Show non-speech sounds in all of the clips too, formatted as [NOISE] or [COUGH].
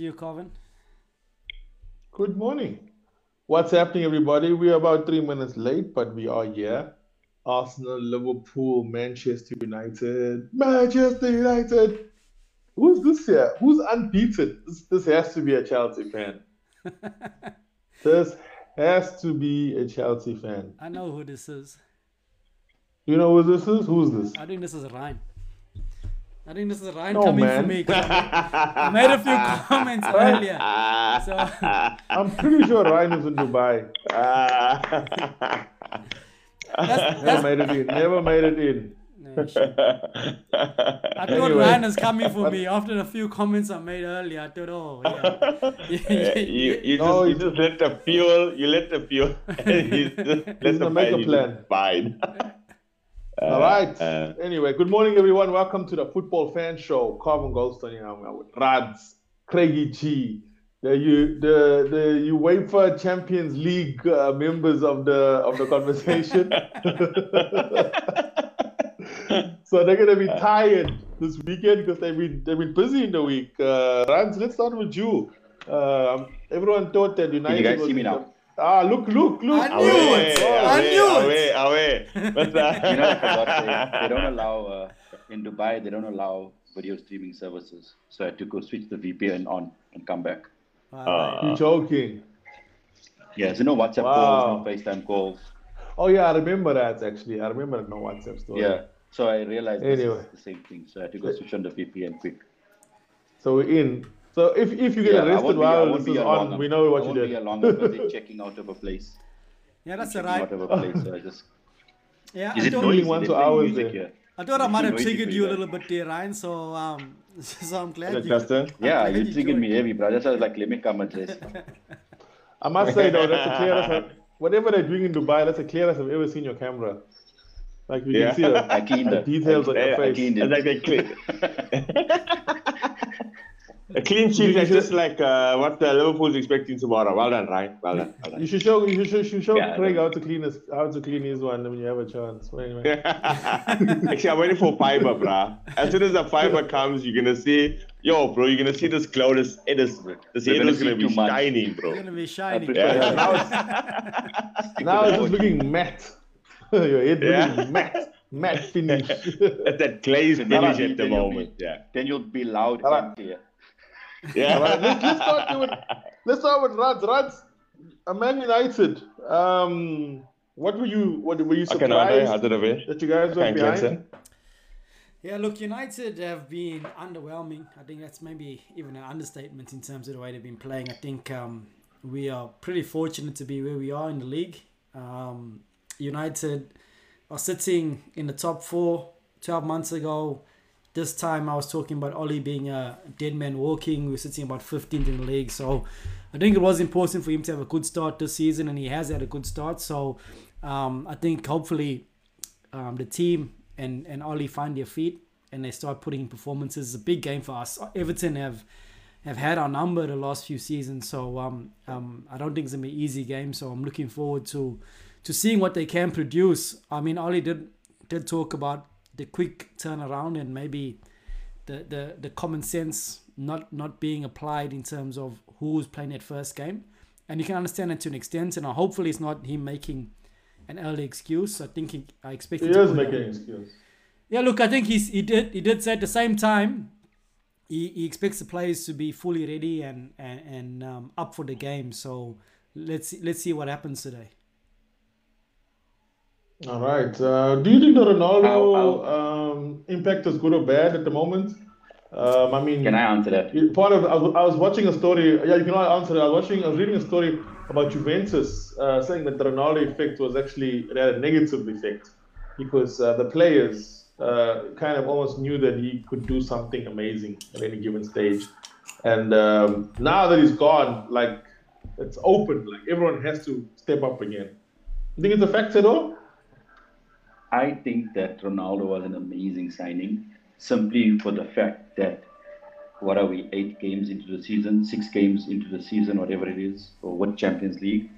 to you, Calvin. Good morning. What's happening, everybody? We are about three minutes late, but we are here. Arsenal, Liverpool, Manchester United, Manchester United. Who's this here? Who's unbeaten? This, this has to be a Chelsea fan. [LAUGHS] this has to be a Chelsea fan. I know who this is. You know who this is? Who's this? I think this is Ryan. I think this is Ryan No, coming man. for me. I made a few [LAUGHS] comments earlier. So [LAUGHS] I'm pretty sure Ryan is in Dubai. [LAUGHS] that's, Never made it in. Never made it in. no. I thought Anyway. Ryan is coming for me after the few comments I made earlier. I thought, oh, yeah. you, you, No, just, you just let the fuel, you let the fuel, you just let gonna the make a fire, you plan. just Fine. All right. uh, anyway, good morning, everyone. Welcome to the Football Fan Show. Carvin Goldstone here I'm with Rads, Craigie G, the you the the UEFA Champions League uh, members of the of the conversation. [LAUGHS] so they're gonna be tired this weekend because they've been they've been busy in the week. Uh, Rads, let's start with you. Um, everyone thought that United. guys was see me now? Ah, look, look, look. I knew away, it! Oh, I away, it! away, away. But, uh, You know, I forgot they, they don't [LAUGHS] allow uh, in Dubai. They don't allow video streaming services, so I had to go switch the VPN on and come back. uh, You're joking. Yeah, so no WhatsApp Wow. calls, no FaceTime calls. Oh yeah, I remember that actually. I remember no WhatsApp story. Yeah, so I realized this Anyway. is the same thing. So I had to go switch on the VPN quick. So we're in. So if, if you get Yeah, arrested be, I while won't this be is on, long. we know what I you won't be did. here long because they're checking out of a place. Yeah, that's checking right. out of a place. So I just Yeah, is I it thought, noisy? one They're to playing hours there. here. I thought I might have triggered you a little bit there, Ryan. So um, [LAUGHS] so I'm glad you. Justin? [LAUGHS] Yeah, glad you you triggered me heavy, bro. That's why I was like, let me come and say. [LAUGHS] I must say though, that's the clearest. whatever they're doing in Dubai, that's the clearest I've ever seen your camera. Like you Yeah. can see the, I the it. details on I, your face. cleaned It's it. like a clean. A clean sheet is just like uh, what the Liverpool's expecting tomorrow. Well done, Ryan. Well done. Well You should show you should, you should show Yeah, Craig how to clean his how to clean his one when you have a chance. But anyway. [LAUGHS] Actually, I'm waiting for fiber, bruh. As soon as the fiber comes, you're gonna see, yo, bro, you're gonna see this cloud. This, it is, this We're gonna is gonna be too bro. It's gonna be shining. prefer- Yeah. now it's, [LAUGHS] now it's just looking matte. [LAUGHS] your head Yeah. looking matte. Matte finish. That's that glazed Then finish at the then be- moment. Yeah. Then you'll be loud and clear. Yeah. All right, let's, let's start with let's start with Rads. Rads, uh, Man United. Um, what were you? What were you Okay, now, surprised how's it away? that you guys were Thank you, behind? Clemson. Yeah, look, United have been underwhelming. I think that's maybe even an understatement in terms of the way they've been playing. I think um, we are pretty fortunate to be where we are in the league. Um, United are sitting in the top four 12 months ago. This time I was talking about Oli being a dead man walking. We were sitting about 15th in the league. So I think it was important for him to have a good start this season, and he has had a good start. So um, I think hopefully um, the team and and Ollie find their feet and they start putting in performances. It's a big game for us. Everton have have had our number the last few seasons, so um, um, I don't think it's gonna be an easy game. So I'm looking forward to to seeing what they can produce. I mean, Ollie did did talk about the quick turnaround and maybe the the, the common sense not not being applied in terms of who's playing that first game, and you can understand it to an extent. And hopefully, it's not him making an early excuse. I think he, I expect He is making an excuse. yeah, look, I think he's he did he did say at the same time he, he expects the players to be fully ready and and, and um, up for the game. So let's see, let's see what happens today. All right. Uh, do you think the Ronaldo I'll- um, impact is good or bad at the moment? Um, I mean, Can I answer that? Part of I was, I was watching a story. Yeah, you cannot answer it. I was watching. I was reading a story about Juventus uh, saying that the Ronaldo effect was actually it had a negative effect because uh, the players uh, kind of almost knew that he could do something amazing at any given stage, and um, now that he's gone, like it's open. Like everyone has to step up again. You think it's a factor at all? I think that Ronaldo was an amazing signing simply for the fact that what are we, eight games into the season, six games into the season, whatever it is, or what Champions League.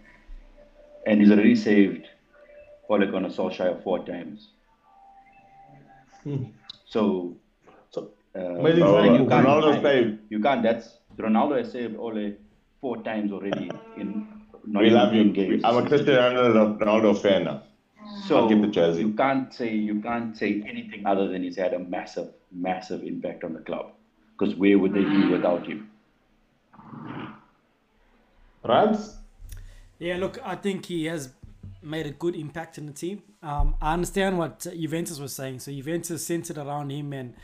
And he's already saved Ole Gunnar Solskjaer four times. Hmm. So, So uh, Amazing and you can't, Ronaldo's deny saved. you can't, that's Ronaldo has saved Ole four times already in not We even love you. games. I'm a Cristiano Ronaldo fan now. So I'll give the jersey. you can't say you can't say anything other than he's had a massive, massive impact on the club. Because where would they be without him? Rams? Yeah, look, I think he has made a good impact in the team. Um, I understand what Juventus was saying. So Juventus centered around him, and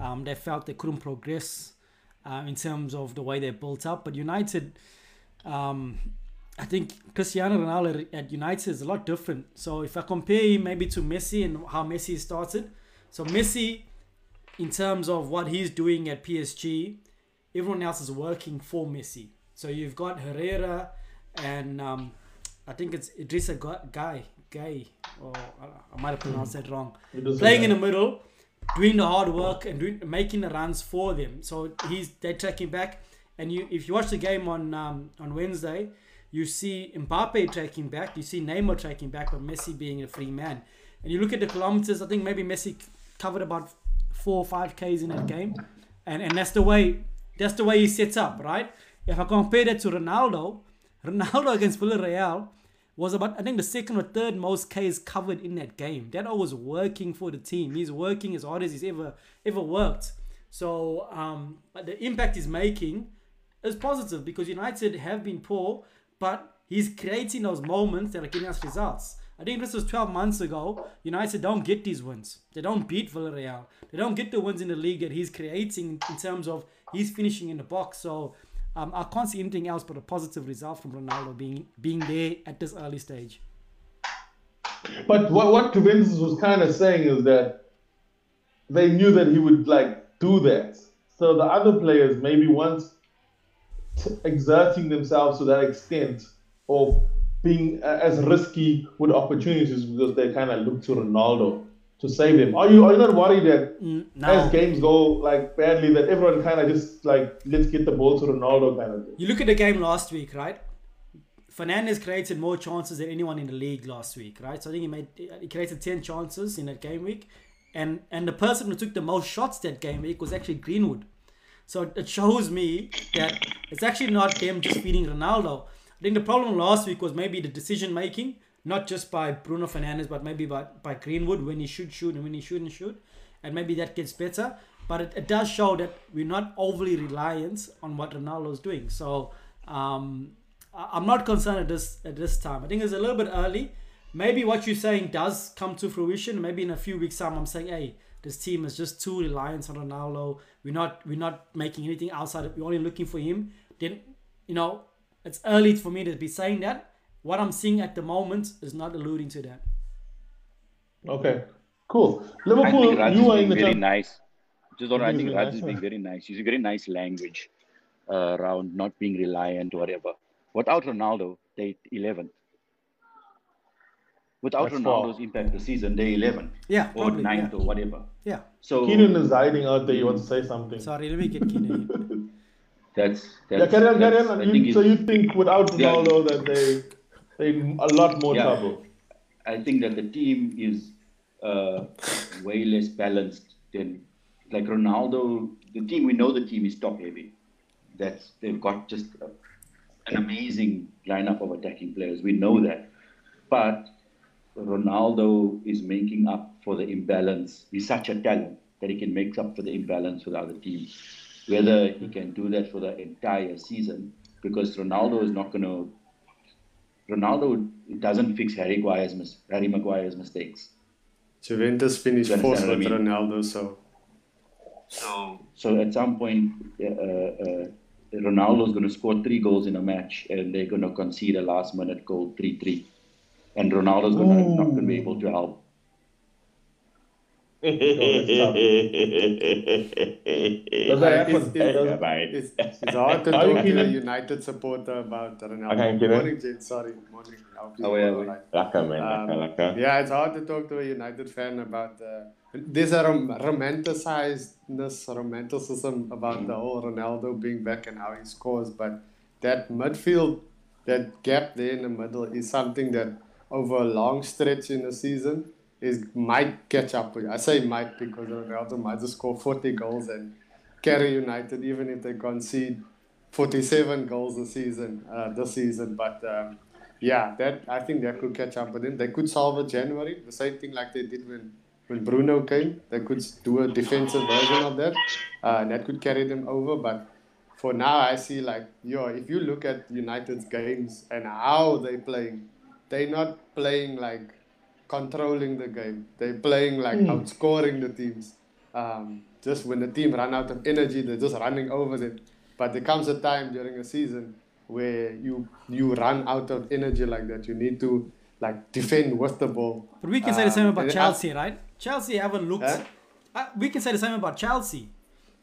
um, they felt they couldn't progress uh, in terms of the way they built up. But United, um, I think Cristiano Ronaldo at United is a lot different. So if I compare him maybe to Messi and how Messi started, so Messi, in terms of what he's doing at PSG, everyone else is working for Messi. So you've got Herrera and um, I think it's Idrissa Guy, Guy, or I might have pronounced that wrong. Playing in the middle, doing the hard work and doing, making the runs for them. So he's they're tracking back, and you if you watch the game on um, on Wednesday, you see Mbappe tracking back, you see Neymar tracking back, but Messi being a free man. And you look at the kilometers. I think maybe Messi covered about four or five k's in that game, and and that's the way that's the way he sets up, right? If I compare that to Ronaldo, Ronaldo [LAUGHS] against Villarreal was about I think the second or third most Ks covered in that game. That was working for the team. He's working as hard as he's ever ever worked. So um, the impact he's making is positive because United have been poor, but he's creating those moments that are giving us results. I think this was 12 months ago. United don't get these wins. They don't beat Villarreal. They don't get the wins in the league that he's creating in terms of he's finishing in the box. So um, I can't see anything else but a positive result from Ronaldo being being there at this early stage. But what, what Juventus was kind of saying is that they knew that he would like do that. So the other players maybe t- exerting themselves to that extent of being as risky with opportunities because they kind of look to Ronaldo to save them. Are you are you not worried that Mm, as games go like badly that everyone kind of just like let's get the ball to Ronaldo kind of thing? you look at the game last week, right? Fernandes created more chances than anyone in the league last week, right? So I think he made he created ten chances in that game week, and and the person who took the most shots that game week was actually Greenwood. So it shows me that it's actually not them just feeding Ronaldo. I think the problem last week was maybe the decision making, not just by Bruno Fernandes, but maybe by, by Greenwood when he should shoot and when he shouldn't shoot. And maybe that gets better. But it, it does show that we're not overly reliant on what Ronaldo's doing. So um, I'm not concerned at this at this time. I think it's a little bit early. Maybe what you're saying does come to fruition. Maybe in a few weeks' time, I'm saying, hey, this team is just too reliant on Ronaldo. We're not we're not making anything outside. Of, we're only looking for him. Then, you know, it's early for me to be saying that. What I'm seeing at the moment is not alluding to that. Okay, cool. I Liverpool, think you are in the very Champ- nice. Just don't, I think very Raj is being very nice. He's a very nice language uh, around not being reliant or whatever. Without Ronaldo, they 11th. Without That's far. Ronaldo's impact this season, they 11th Yeah, or probably. 9th Yeah. or whatever. yeah. So Keenan is hiding out there. You want to say something? Sorry, let me get Keenan. [LAUGHS] that's, Yeah, that's, carry on, carry that's- on. You- so you think without Yeah. Ronaldo that they they a lot more Yeah. trouble? I think that the team is uh, way less balanced than like Ronaldo. The team we know the team is top heavy. That's they've got just a, an amazing lineup of attacking players. We know that, but Ronaldo is making up for the imbalance. He's such a talent that he can make up for the imbalance with other teams. Whether he can do that for the entire season, because Ronaldo is not going to Ronaldo doesn't fix Harry Maguire's, mis- Harry Maguire's mistakes. Juventus finished fourth with I mean? Ronaldo, so So, so at some point, uh, uh, Ronaldo's going to score three goals in a match, and they're going to concede a last-minute goal, three-three, and Ronaldo's gonna, not going to be able to help. [LAUGHS] Does that It's- happen? it's- it's, it's hard to talk to a? United supporter about Ronaldo. Okay, Kieran. morning, Jane. Sorry, morning. I hope you're Oh, yeah, we- right. Lekker man, Um, lekker, lekker. Yeah, it's hard to talk to a United fan about uh, there's a rom- romanticizedness, romanticism about the whole Ronaldo being back and how he scores, but that midfield, that gap there in the middle is something that over a long stretch in the season is might catch up with. I say might because Ronaldo might just score 40 goals and carry United even if they concede 47 goals this season, uh, this season. But um, yeah, that I think that could catch up with him. They could solve January, the same thing like they did when when Bruno came. They could do a defensive version of that, uh, and that could carry them over. But for now, I see like yo, if you look at United's games and how they playing, they're not playing like controlling the game. They're playing like outscoring the teams. Um, just when the team run out of energy, they're just running over them. But there comes a time during a season where you you run out of energy like that. You need to like defend with the ball. But we can say the same Um, about and I- Chelsea, right? Chelsea haven't looked. Huh? Uh, we can say the same about Chelsea.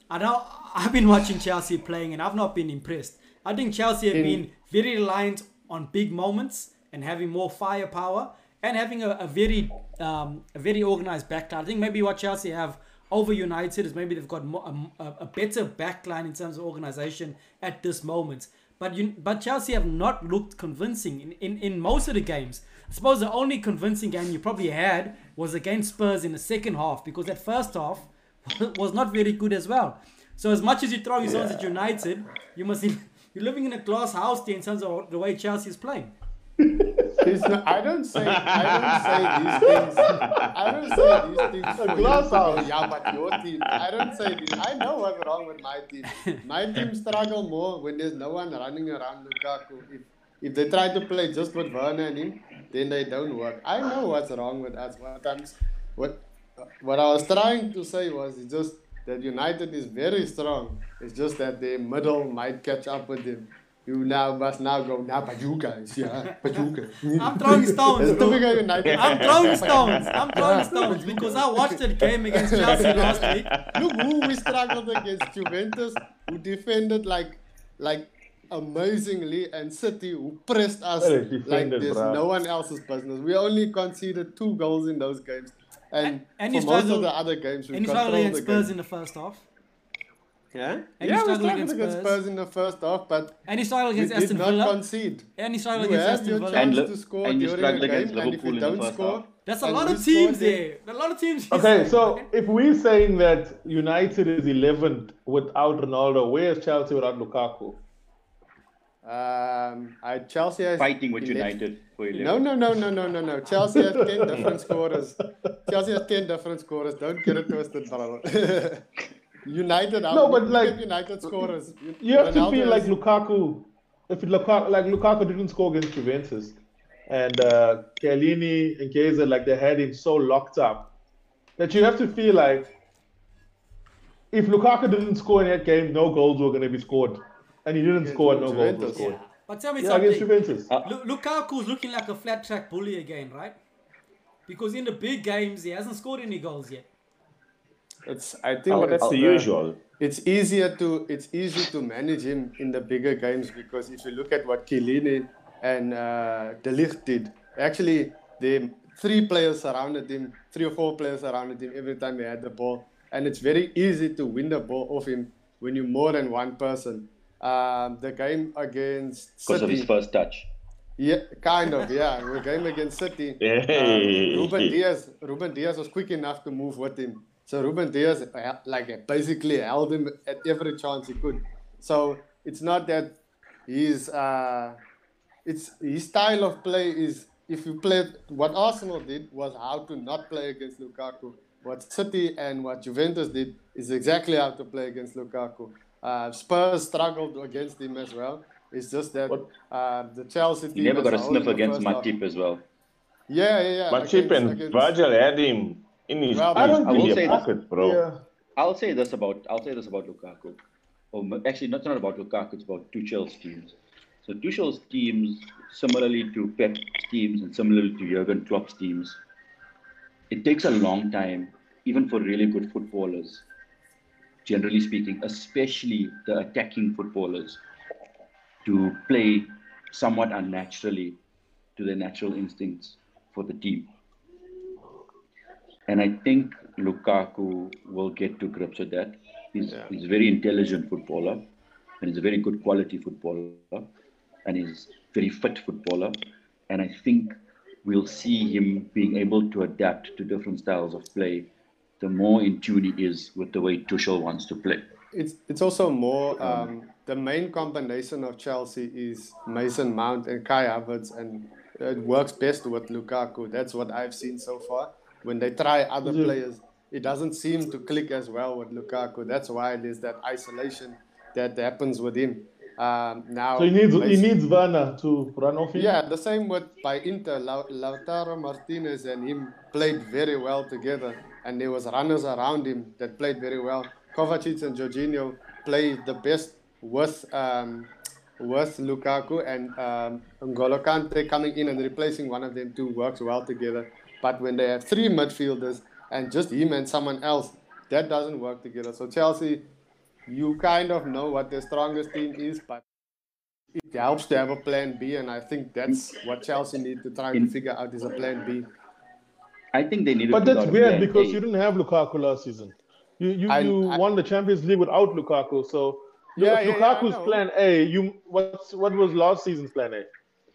I know [LAUGHS] I've been watching Chelsea playing and I've not been impressed. I think Chelsea have In- been very reliant on big moments and having more firepower and having a, a very um, a very organized backline. I think maybe what Chelsea have over United is maybe they've got more, a, a- better backline in terms of organization at this moment. But you, but Chelsea have not looked convincing in, in, in most of the games. I suppose the only convincing game you probably had was against Spurs in the second half because that first half [LAUGHS] was not very good as well. So as much as you throw yourselves at United, you must [LAUGHS] you're living in a glass house there in terms of the way Chelsea is playing. Not, I don't say I don't say these things. I don't say these things. you glass house. Yeah, but your team. I don't say this. I know what's wrong with my team. My team struggle more when there's no one running around Lukaku. If if they try to play just with Werner and him, then they don't work. I know what's wrong with us. What I'm, what what I was trying to say was it's just that United is very strong. It's just that their middle might catch up with them. You now must now go now, but you guys, yeah, but you guys. I'm throwing stones. It's. I'm throwing stones. I'm throwing stones because I watched that game against Chelsea last week. Look who we struggled against Juventus, who defended like like amazingly, and City who pressed us Well, like defended, there's bruh. no one else's business. We only conceded two goals in those games, and, And- and for most of the other games we And you struggled controlled against the game. Spurs in the first half. Yeah, and you yeah, we struggled struggled against against Spurs. Spurs in the first half, but And he struggled against did Aston not Villa. concede. And he struggled You against Aston Villa. And look- to score and you struggled the game, against and if Liverpool you in the first score, half. That's a lot of teams scored there. A lot of teams. Okay, [LAUGHS] so if we're saying that United is 11th without Ronaldo, where's Chelsea without Lukaku? Um, I Chelsea has Fighting with 11 United for 11. No, no, no, no, no, no, no. Chelsea has ten different [LAUGHS] scorers. Chelsea has ten different scorers. Don't get it twisted, brother. [LAUGHS] United. No, but like- United scorers. You have to Ronaldo feel like is- Lukaku. If Lukaku, like Lukaku didn't score against Juventus, and uh, Chiellini and Chiesa, like they had him so locked up, that you have to feel like if Lukaku didn't score in that game, no goals were going to be scored, and he didn't Against score, no goals were Juventus. scored. But tell me Yeah, against something. Juventus. Uh, Lu- Lukaku's looking like a flat track bully again, right? Because in the big games, he hasn't scored any goals yet. It's. I think Oh, it's that's the usual. It's easier to it's easy to manage him in the bigger games because if you look at what Chiellini and uh, De Ligt did, actually the three players surrounded him, three or four players surrounded him every time he had the ball, and it's very easy to win the ball off him when you're more than one person. Um, the game against Because of his first touch. yeah, kind of, yeah. The game against City, [LAUGHS] Hey. uh, Ruben Dias, Ruben Dias was quick enough to move with him. So Ruben Dias, uh, like, basically held him at every chance he could. So it's not that he's, uh, it's his style of play is if you play what Arsenal did was how to not play against Lukaku. What City and what Juventus did is exactly how to play against Lukaku. Uh, Spurs struggled against him as well. It's just that uh, the Chelsea team He never as got a sniff against Matip as well. Yeah, yeah, yeah. Matip against- and against- Virgil had him in his, Well, I don't in think- their I will say pockets, bro. Yeah. I'll say this about I'll say this about Lukaku. Oh, or actually, not not about Lukaku. It's about Tuchel's teams. So Tuchel's teams, similarly to Pep's teams and similarly to Jurgen Klopp's teams, it takes a long time, even for really good footballers. Generally speaking, especially the attacking footballers, to play somewhat unnaturally to their natural instincts for the team. And I think Lukaku will get to grips with that. He's, Yeah. he's a very intelligent footballer, and he's a very good quality footballer, and he's very fit footballer. And I think we'll see him being able to adapt to different styles of play the more in tune he is with the way Tuchel wants to play. it's it's also more um, the main combination of Chelsea is Mason Mount and Kai Havertz, and it works best with Lukaku. That's what I've seen so far. When they try other Yeah. players, it doesn't seem to click as well with Lukaku. That's why there's that isolation that happens with him. Um, now, So he needs he needs Werner to run off him. yeah, the same with by Inter. Lautaro Martinez and him played very well together, and there was runners around him that played very well. Kovacic and Jorginho played the best with um, with Lukaku and um, N'Golo Kante coming in and replacing one of them two works well together. But when they have three midfielders and just him and someone else, that doesn't work together. So Chelsea, you kind of know what their strongest team is, but it helps to have a plan B, and I think that's what Chelsea need to try and figure out is a plan B. I think they need to But figure that's weird because A. you didn't have Lukaku last season. You you, I- you I- won the Champions League without Lukaku. So Yeah, if yeah, yeah, Lukaku's plan A. You what's what was last season's plan A?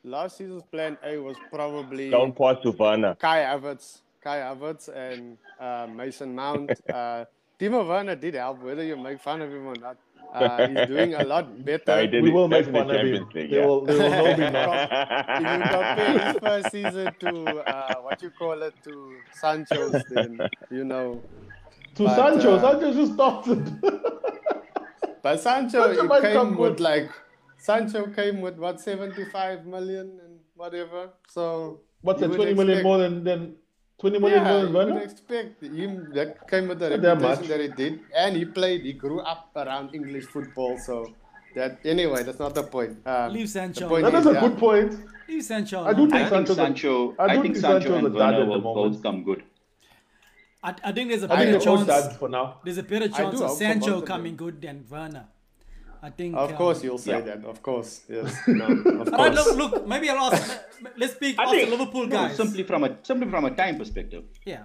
Last season's plan A was probably Don't pass to Werner. Kai Havertz, Kai Havertz, and uh, Mason Mount. [LAUGHS] Uh, Timo Werner did help, whether you make fun of him or not. Uh, [LAUGHS] he's doing a lot better. No. We will make fun of him. Champions League, They yeah. will they will know me now. if you compare his first season to uh, what you call it to Sancho's, then you know. To But, Sancho, uh, Sancho just started. But Sancho, Sancho might it come came with like Sancho came with what 75 million and whatever. So What's you that? would Twenty million expect- more than than twenty million yeah, more you than would Werner. expect him that came with the Not reputation much. that he did, and he played. He grew up around English football, so that anyway, that's not the point. Um, Leave Sancho. The point That is, is a yeah, good point. Leave Sancho. I do alone. think I think Sancho's a- Sancho. I I, do think think Sancho Sancho's and a Werner will both come good. I, I think there's a better they're all chance. done for now. There's a better chance of for Sancho coming good than Werner. I think. Of um, course, you'll say yeah. that. Of course, yes. [LAUGHS] No, of All right, course. look, look. Maybe I'll ask. let's speak. I Ask think- the Liverpool No, guys. simply from a simply from a time perspective. yeah.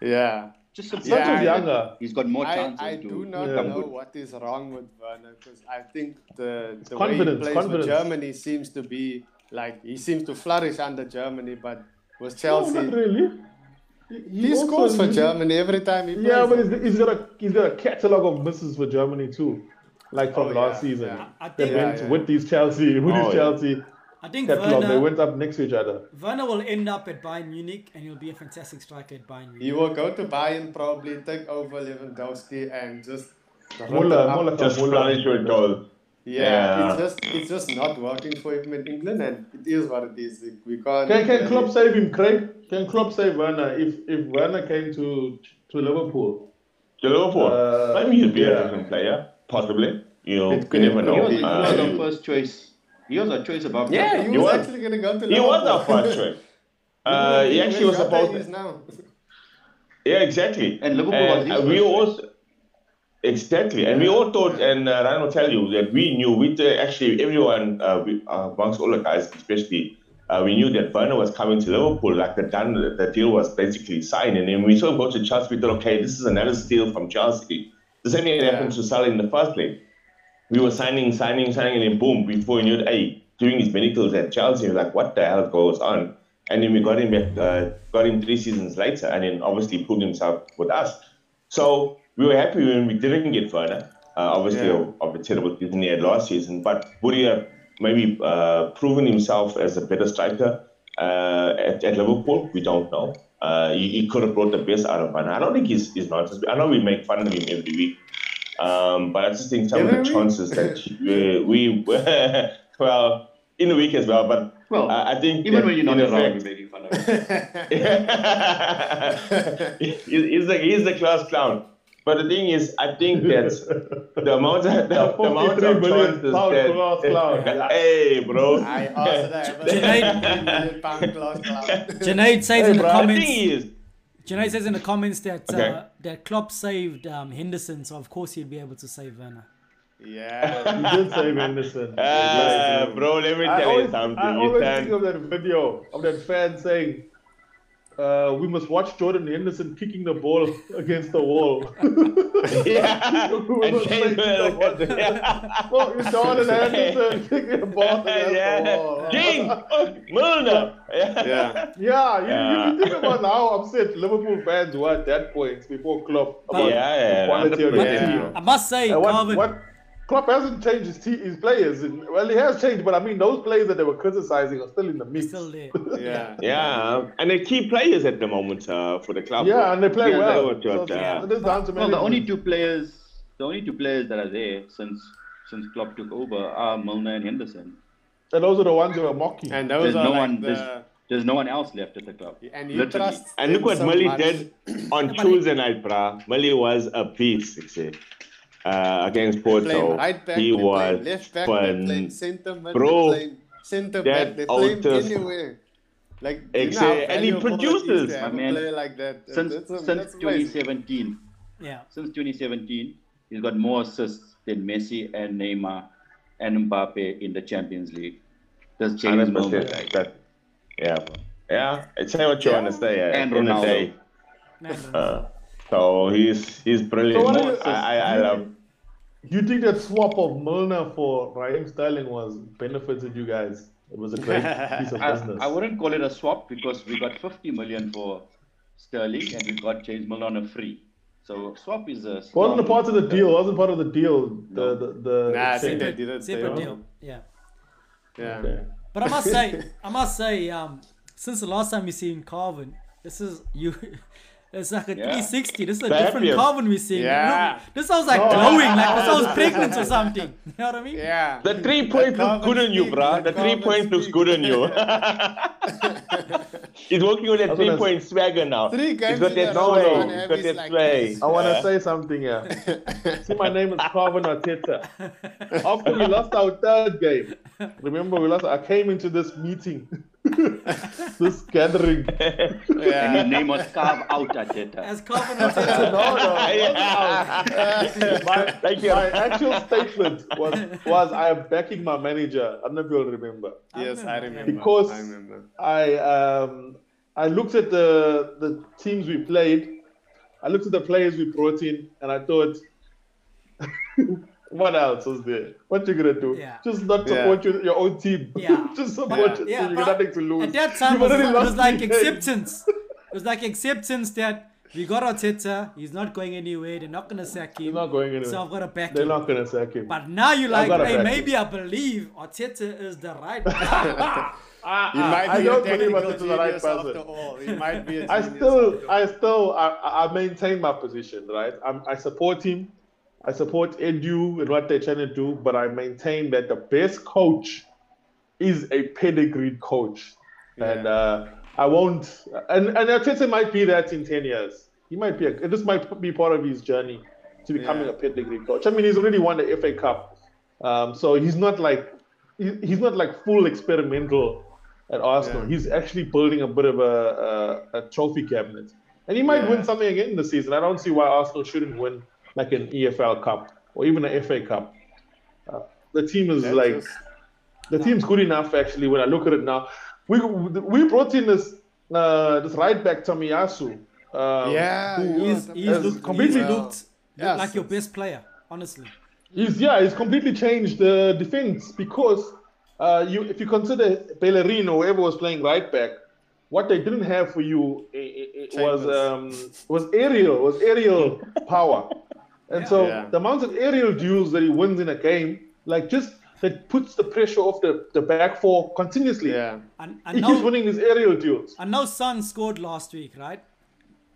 Yeah. Just simply Yeah, Sancho's I- younger. He's got more I, chances I to do not Yeah. come know good. what is wrong with Werner because I think the, the way he confidence, plays confidence. with Germany seems to be like he seems to flourish under Germany, but with Chelsea. No, Chelsea, not really. He, he also- scores for Germany every time he plays. Yeah, but he's, he's got a he's got a catalog of misses for Germany too, like from Oh, last yeah, season. yeah. I They think. Yeah, went yeah. with these Chelsea, with Oh, these yeah. Chelsea I think catalog. They went up next to each other. Werner will end up at Bayern Munich, and he'll be a fantastic striker at Bayern Munich. he will go to Bayern probably take over Lewandowski and just rip Muller, him up. Muller, Just Muller. flourish with goal. Yeah, Yeah. it's just it's just not working for him in England, and it is what it is. We can't. Can, can Klopp save him, Craig? Can Klopp save Werner if if Werner came to to Liverpool? To Liverpool. Uh, Maybe he'd be yeah. a different player, possibly. You know, It you could- never know. could He be. was, he was Uh, our first choice. He was our choice above. Yeah, Saka. he He was, was- actually gonna go to Liverpool. he was our first choice. [LAUGHS] Uh, he actually was Where Jota supposed is now. Yeah, exactly. And Liverpool was And his uh, we first also exactly, and we all thought, and uh, Ryan will tell you that we knew. We uh, actually everyone uh, we, uh, amongst all the guys, especially. Uh, we knew that Werner was coming to Liverpool, like the done, the deal was basically signed, and then we saw him go to Chelsea. We thought, okay, this is another steal from Chelsea. The same thing Yeah. happened to Salah in the first place. We were signing, signing, signing, and then boom, before we knew it, hey, doing his medicals at Chelsea, we were like, what the hell goes on? And then we got him back, uh, got him three seasons later, and then obviously proved himself with us. So we were happy when we didn't get Werner. Uh, obviously, Yeah. of, the terrible season he had last season, but would he have maybe uh, proven himself as a better striker uh, at, at Liverpool? We don't know. Uh, he, he could have brought the best out of Werner. I don't think he's, he's nonsense. I know we make fun of him every week, um, but I just think some of Every the chances that we, we [LAUGHS] well in the week as well. But Well, I, I think even that when you're not around, we're making fun of [LAUGHS] him. [LAUGHS] he's, he's the he's the class clown. But the thing is, I think that [LAUGHS] the amount of the, the amount of million chances pound that, class clown. hey, bro. I asked that. Junaid- million pound class. Junaid says Hey, in the bro, I I comments. think he is. Junaid says in the comments that Okay. uh, that Klopp saved um, Henderson, so of course he'd be able to save Werner. Yeah. [LAUGHS] He did save Henderson. Ah, bro, let me I tell always, you something. I always think of that video of that fan saying, uh, "We must watch Jordan Henderson kicking the ball against the wall." [LAUGHS] yeah. [LAUGHS] We And must Kane- say, yeah. well, it's Jordan Henderson [LAUGHS] kicking the ball against the wall. King, oh, Milner. Yeah. Yeah. Yeah, you, Yeah. you think about how upset Liverpool fans were at that point before Klopp about Yeah, yeah, the quality of the team. I must say, And what, Calvin, what, Klopp hasn't changed his, te- his players. In, well, he has changed, but I mean, those players that they were criticizing are still in the mix. Still there. [LAUGHS] Yeah. Yeah, and they're key players at the moment uh, for the club. Yeah, and they play Yeah, well. they were So good, uh, it is down to Well, the only two players, the only two players that are there since since Klopp took over are Milner and Henderson. And those are the ones who are mocking. And those There's are no like one. the, There's, there's no one else left at the club. and you Literally. trust And look what so Millie did [CLEARS THROAT] on Tuesday night, bruh. Millie was a beast, you see, uh, against They play Porto. right back, he they play was left back, they play fun. center mid, Bro, they play center that back, they play him anywhere. Like you know and he valuable it is produces, my man. like that. Since That's a- since that's amazing. 2017, Yeah. since 2017, he's got more assists than Messi and Neymar and Mbappe in the Champions League. That's James 100% Milner. that. Yeah, yeah. It's say what you want to say. Uh, And in the Ronaldo. day. Uh, so he's he's brilliant. So what are you- I, I, I love. You think that swap of Milner for Raheem Sterling was benefited you guys? It was a great [LAUGHS] piece of I, business. I wouldn't call it a swap because we got 50 million for Sterling and we got James Milner on a free. So swap is a. wasn't a part of the deal. Wasn't part of the deal. The No. the, the Nah, I think they did it. Separate they- deal. Yeah. Yeah. Okay. But I must [LAUGHS] say, I must say, um, since the last time we seen Carvin, this is you. It's like a Yeah. 360. This is a The different happiest. Carvin we're seeing. Yeah. Look, this sounds like glowing, like this sounds pregnant or something. [LAUGHS] You know what I mean? Yeah. The three point That looks good on you, Carvin bruh. speak, The three Carvin point looks good on you. [LAUGHS] He's working with that That's what three I- point swagger now. Three He's games got in that a row, sway. man, He's got his that like sway. I want to Yeah. say something here. [LAUGHS] See, my name is Carvin Arteta. After we lost our third game, remember we lost. I came into this meeting, this gathering. And Yeah. his name was Carve Out Arteta. As Carvin No, Arteta. no, [LAUGHS] Yeah. my, Thank you. my actual statement was was I am backing my manager. I don't know if you'll remember. Yes, I remember. Because- I remember. I um I looked at the the teams we played. I looked at the players we brought in, and I thought, [LAUGHS] what else was there? What you gonna do? Yeah. Just not Yeah. support your, your own team. Yeah. [LAUGHS] Just support But- your yeah, team. You got nothing to lose. At that time, You've was, already it was like three acceptance. [LAUGHS] It was like acceptance that we got Arteta. He's not going anywhere. They're not gonna sack him. He's him. not going anywhere. So I've got to back They're him. not gonna sack him. But now you're like, hey, back maybe I believe Arteta is the right [LAUGHS] guy. Ah, ah, I, He might I be don't believe I'm the right genius after person. all. He might be a I still, after I still, I, I maintain my position, right? I'm, I support him. I support Edu and what they're trying to do, but I maintain that the best coach is a pedigreed coach, and uh, I won't. And and Arteta might be that in ten years. He might be. A, this might be part of his journey to becoming Yeah. a pedigreed coach. I mean, he's already won the FA Cup, um, so he's not like he, he's not like full experimental at Arsenal. Yeah. He's actually building a bit of a, a, a trophy cabinet, and he might Yeah. win something again this season. I don't see why Arsenal shouldn't win like an EFL Cup or even an FA Cup. Uh, the team is That's like just- the team's good enough actually. When I look at it now, we we brought in this uh, this right back Tomiyasu. Um, Yeah, who- yeah. he's, he's, looked, completely he's looked Yes. like your best player, honestly. He's yeah, he's completely changed the defense because uh, you if you consider Bellerin or whoever was playing right back, what they didn't have for you i- i- i- was um, was aerial was aerial [LAUGHS] power, and so Yeah. the amount of aerial duels that he wins in a game, like just that puts the pressure off the, the back four continuously. Yeah. And, I He keeps winning these aerial duels. I know Son scored last week, right?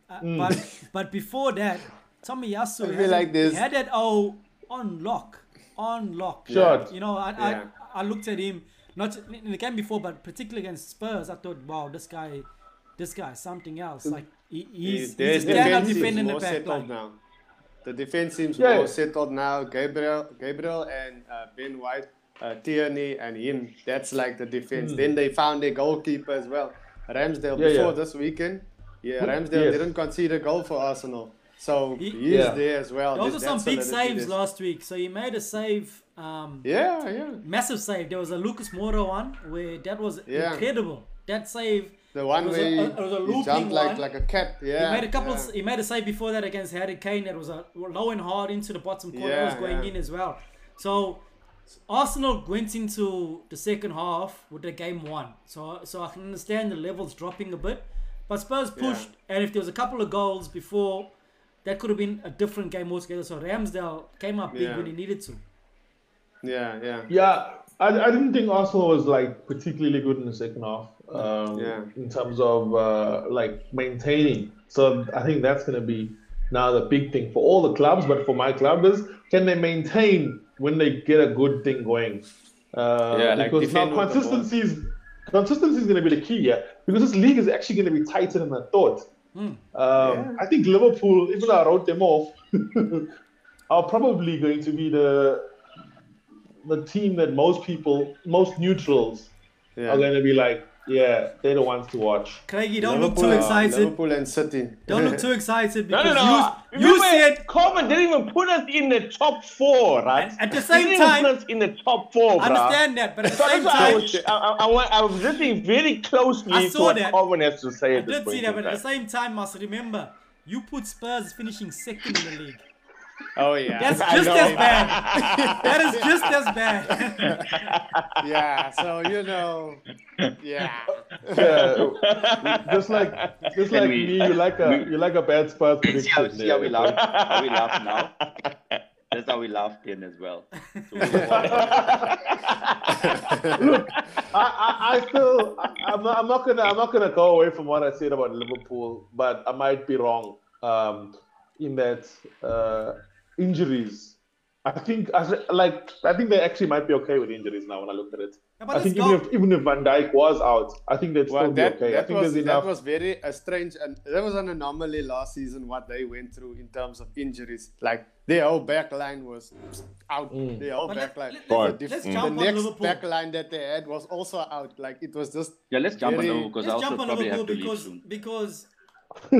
Uh, Hmm. But but before that, Tomiyasu I had, like it- this- had that oh on lock, on lock. Sure. You know, I, Yeah. I I looked at him not in the game before, but particularly against Spurs. I thought, wow, this guy, this guy, something else. Like he, he's, Their he's a standout defense defender in the back settled line. now. The defense seems Yeah. more settled now. Gabriel, Gabriel, and uh, Ben White, uh, Tierney, and him. That's like the defense. Then they found their goalkeeper as well, Ramsdale. Yeah, before yeah. this weekend, yeah, Hmm, Ramsdale yes. didn't concede a goal for Arsenal, so He- he, Yeah. is there as well. Those are some big saves last week. So he made a save. Um, Yeah, yeah. massive save. There was a Lucas Moura one where that was Yeah. incredible. That save. The one It was where a- he, it was a he jumped like one. like a cat. Yeah, he made a couple. yeah. He made a save before that against Harry Kane. It was a low and hard into the bottom corner. that was going yeah. in as well. So Arsenal went into the second half with the game won. So so I can understand the levels dropping a bit, but Spurs Yeah. pushed. And if there was a couple of goals before, that could have been a different game altogether. So Ramsdale came up big Yeah. when he needed to. Yeah, yeah. Yeah, I, I didn't think Arsenal was like particularly good in the second half. Um, Yeah. In terms of uh, like maintaining, so I think that's going to be now the big thing for all the clubs, but for my club is can they maintain when they get a good thing going? Uh, Yeah, like because now defend with the ball. consistency is consistency is going to be the key, yeah. Because this league is actually going to be tighter than I thought. Um, Yeah. I think Liverpool, even though I wrote them off, [LAUGHS] are probably going to be the the team that most people, most neutrals, Yeah. are going to be like, yeah, they're the ones to watch. Craigie, don't look too Liverpool- excited. Liverpool and City. Don't look [LAUGHS] too excited because no, no. you, you said Coleman didn't even put us in the top four, right? At- at the He same didn't even time- put us in the top four, I bruh. understand that, but at the same that's I time, was, I, I, I, I was listening very closely I to saw what that. Coleman has to say I at this did point see that, but at the same time, must remember, you put Spurs finishing second in the league. Oh yeah. That's just as bad. [LAUGHS] that is just as bad. yeah. So you know. Yeah. Yeah, just like just Can like we- me, you like a we- you like a bad spot. See how, prediction. see how we there. laugh? How we laugh now? That's how we laughed then as well. So [LAUGHS] Look, I, I, I still, I, I'm not, I'm not gonna, I'm not gonna go away from what I said about Liverpool, but I might be wrong. Um, in that uh, injuries, I think, I, th- like, I think they actually might be okay with injuries now when I look at it. Yeah, I think even go. if, even if Van Dijk was out, I think they'd Well, still be that, okay. I that, think was, there's that was very a strange and that was an anomaly last season what they went through in terms of injuries. Like their whole back line was out. Mm. Their whole But back let, line. let, Right. let, let's the jump on next Liverpool. back line that they had was also out. Like it was just yeah, let's jump Very- on over because I Let's also on probably Liverpool have to leave because soon. because [LAUGHS]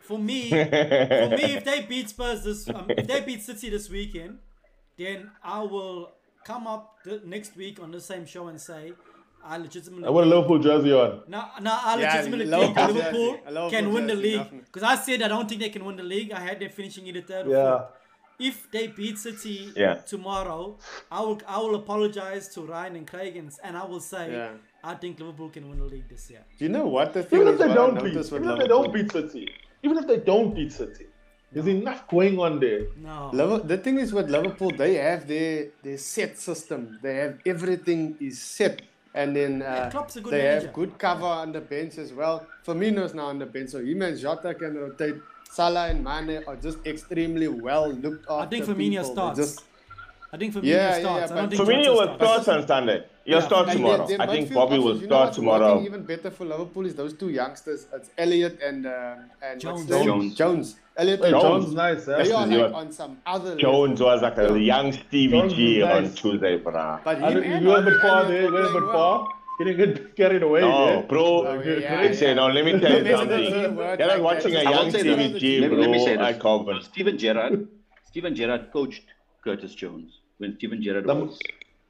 for me, for me, if they beat Spurs this, um, if they beat City this weekend, then I will come up the next week on the same show and say I legitimately. I want a Liverpool jersey on. Now, now I Yeah, legitimately Liverpool think. Liverpool Liverpool can win the league because I said I don't think they can win the league. I had them finishing in the third Yeah. fourth. If they beat City Yeah. tomorrow, I will I will apologize to Ryan and Craig and, and I will say Yeah. I think Liverpool can win the league this year. Do you know what the thing Even if is they don't beat, noticed with even if they don't beat City, even if they don't beat City, there's enough going on there. No. Liver- the thing is with Liverpool, they have their their set system. They have everything is set, and then uh, Klopp's a good they manager. have good cover on the bench as well. Firmino's now on the bench, so him and Jota can rotate. Salah and Mane are just extremely well looked after. I think Firmino people. They starts. Just, I think Firmino Yeah, yeah, starts. yeah, I don't but think Firmino Jota will start on Sunday. He'll Yeah. start and tomorrow. their- their I think Bobby options, will you know start tomorrow. working even better for Liverpool is those two youngsters. It's Elliott and um, and Jones. what's? Jones. Jones. Elliott and Jones. Jones, Jones. nice. They are Yeah. like on some other. Jones level. was like a young Stevie Jones G is on nice. Tuesday, bruh. But I him and you went a bit far there. You were went a bit playing far. well. Getting get carried away. No, there. bro. Oh, yeah, Listen, yeah. no, let me [LAUGHS] tell you Don't something. You're like like watching that. a I young won't say Stevie that. G, Let me- let me bro. say I this. Calvin. Steven Gerrard, Steven Gerrard coached Curtis Jones when Steven Gerrard Them- was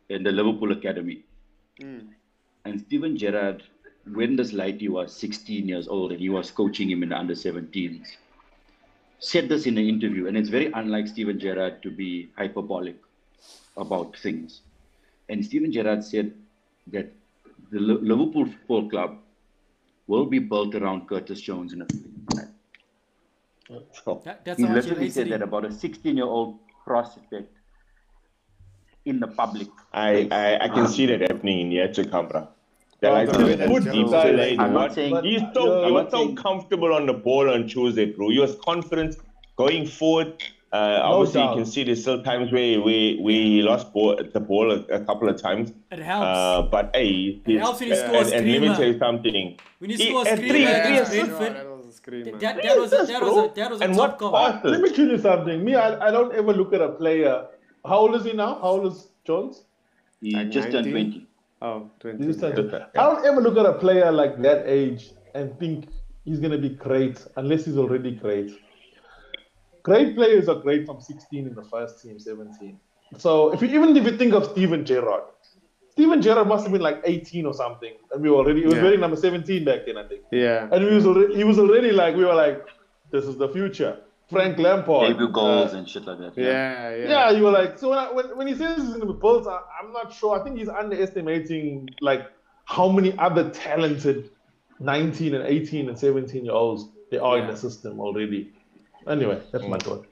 in the Liverpool academy. Hmm. And Steven Gerrard, when this lady was 16 years old and he was coaching him in the under 17s, said this in an interview, and it's very unlike Steven Gerrard to be hyperbolic about things. And Steven Gerrard said that the Li- Liverpool Football Club will be built around Curtis Jones in a That, that's he how he literally said that about a 16 year old prospect in the public. I, I, I can see that happening in year to come, bruh. They're like, the "Dude, way put Jones deep died, today, I'm what?" not saying But- He's so, he was so comfortable on the ball on Tuesday, bro. He was confident going forward. Uh, obviously, doubt. you can see there's still times where, we where he lost ball, the ball a, a couple of times. It helps. Uh, but hey, It helps when you and- score a and, and let me tell you something. when you he- score a at screamer three- against three Yeah, Brentford, that was a screamer. that, that, that was a, that was a, that was a and top what goal. passes? Let me tell you something. Me, I, I don't ever look at a player. How old is he now? How old is Jones? He Like just turned 19? 20. Oh, 20. Just turned- Yeah. I don't ever look at a player like that age and think he's gonna be great unless he's already great. Great players are great from 16 in the first team, 17. So if you even if you think of Steven Gerrard, Steven Gerrard must have been like 18 or something, and we were already he was Yeah. wearing number 17 back then, I think. Yeah. And he was already, he was already like we were like, this is the future. Frank Lampard. Debut goals uh, and shit like that. Yeah, yeah. yeah, you were like, so when, I, when, when he says he's going to be built, I, I'm not sure. I think he's underestimating like how many other talented 19 and 18 and 17 year olds there are in the system already. Anyway, that's my thought.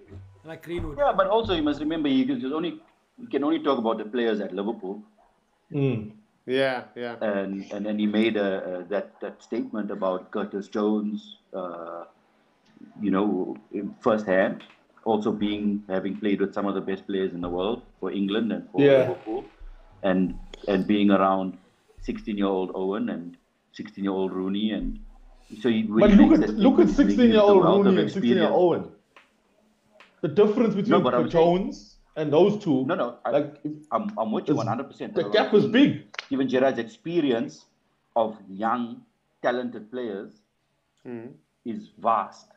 Like Greenwood. Yeah, but also you must remember you was only we can only talk about the players at Liverpool. Mm. Yeah, yeah. and and then he made a, a that that statement about Curtis Jones, uh, you know, firsthand, also being having played with some of the best players in the world for England and for Yeah. Liverpool, and and being around 16-year-old Owen and 16-year-old Rooney, and so he But look at look at 16 year old making it the wealth of Rooney and 16 year experience. Owen. The difference between but I'm saying- Jones and those two, No, no, I, like I'm, I'm with you 100%. the gap was big. Steven Gerrard's experience of young, talented players Mm. is vast.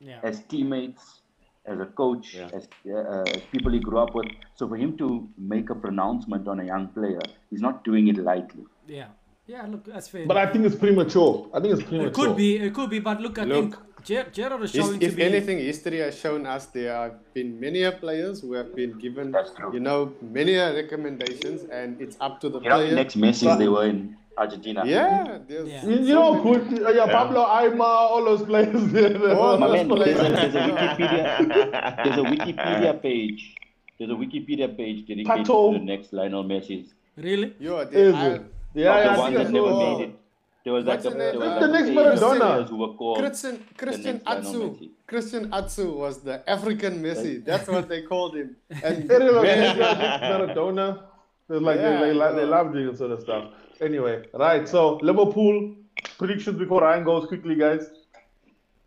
Yeah. as teammates, as a coach, as, uh, as people he grew up with. So for him to make a pronouncement on a young player, he's not doing it lightly. Yeah. Yeah, look, that's fair. But I think it's premature. I think it's premature. it could be, it could be, but look, I Look. think Ger- Gerrard is His- showing to if be. anything, history has shown us there have been many players who have been given, you know, many recommendations, and it's up to the You know, player. next Messi they were in Argentina. Yeah, there's Yeah. You, you so know, good. Uh, yeah, Pablo Aimar, all those players there. Oh, My man, Those there's a, there's a Wikipedia, there's a [LAUGHS] Wikipedia page, there's a Wikipedia page dedicated Pato. to the next Lionel Messi's. Really? Yo, Is they. I, Yeah, yeah, the I ones think I that never made it. There was like a, the there was The like a next page Maradona. who were called Christian Christian Atsu. Christian Atsu was the African Messi. That's what they called him. [LAUGHS] And Anyway, [LAUGHS] man, Maradona. They're like Yeah, they, they, I they love doing sort of stuff. Anyway, right. So Liverpool predictions before Ryan goes quickly, guys.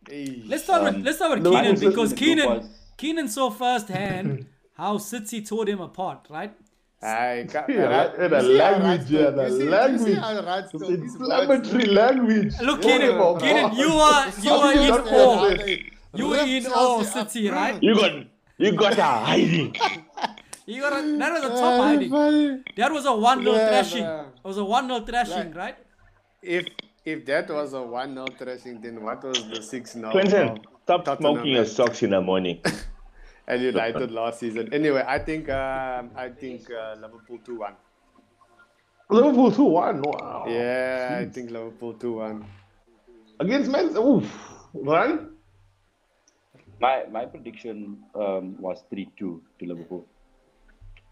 Hey. Let's start with Um, let's start with Liverpool Keenan because the group Keenan Keenan saw firsthand how City tore him apart, right? I ca- Yeah, Ra- and the you see how language, Raj yeah, talk- the you see- you language. see It's talk, his inflammatory language. Look, Keenan, my Keenan, God. you are you So are [LAUGHS] you in don't awe. know how they You were in Chelsea awe. City, right? You got you got a hiding. [LAUGHS] You got a, that was a top hiding. That was a one 0 Yeah, thrashing. man. It was a one 0 thrashing, Right. right? If if that was a one 0 thrashing, then what was the six 0 Clinton, stop Tottenham, smoking man. your socks in the morning. [LAUGHS] and United last season? Anyway, I think um, I think uh, Liverpool two one. Liverpool 2 1. Wow. Yeah, I think Liverpool two one. Against Man Oof. Ryan? My my prediction um, was three two to Liverpool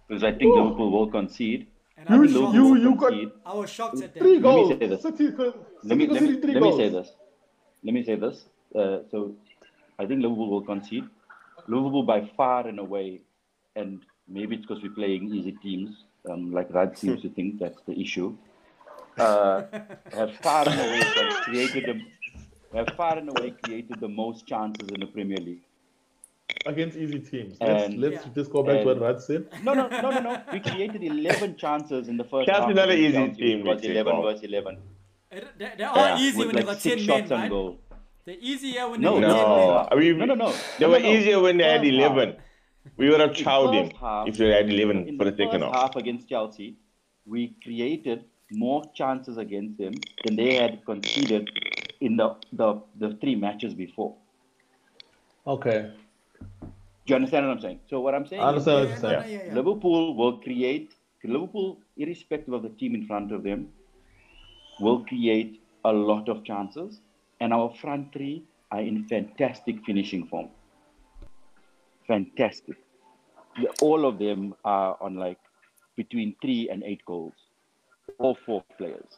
because I think Liverpool will concede. And I You- was you- you- will you got- concede. I was shocked at that. Three that. goals. say this. City, City let me, let me, let me say this. Let me say this. Uh, so, I think Liverpool will concede. Liverpool by far and away, and maybe it's because we're playing easy teams, um, like Rad [LAUGHS] seems to think that's the issue. Uh, have far and away created the, have far and away created the most chances in the Premier League. Against easy teams. Let's, And- let's just go back to what and- Rad said. No, no, no, no, no. We created 11 chances in the first Chelsea half. not an easy team, It was 11 Paul. versus 11. It- They, they are Yeah, easy when like they got 10 men, shots on right? goal. They're easier when No, they got 10 men. No, I mean, No, no, no. They No, were no, no. easier when they had First half. 11. We would have In chowed him half- if they had 11 In for the the second first half. half against Chelsea, we created more chances against them than they had conceded in the, the, the three matches before. Okay. Do you understand what I'm saying? So what I'm saying I understand what you're no, no, saying. yeah. Liverpool will create, Liverpool, irrespective of the team in front of them, will create a lot of chances. And our front three are in fantastic finishing form. Fantastic. The- All of them are on like between three and eight goals. All four players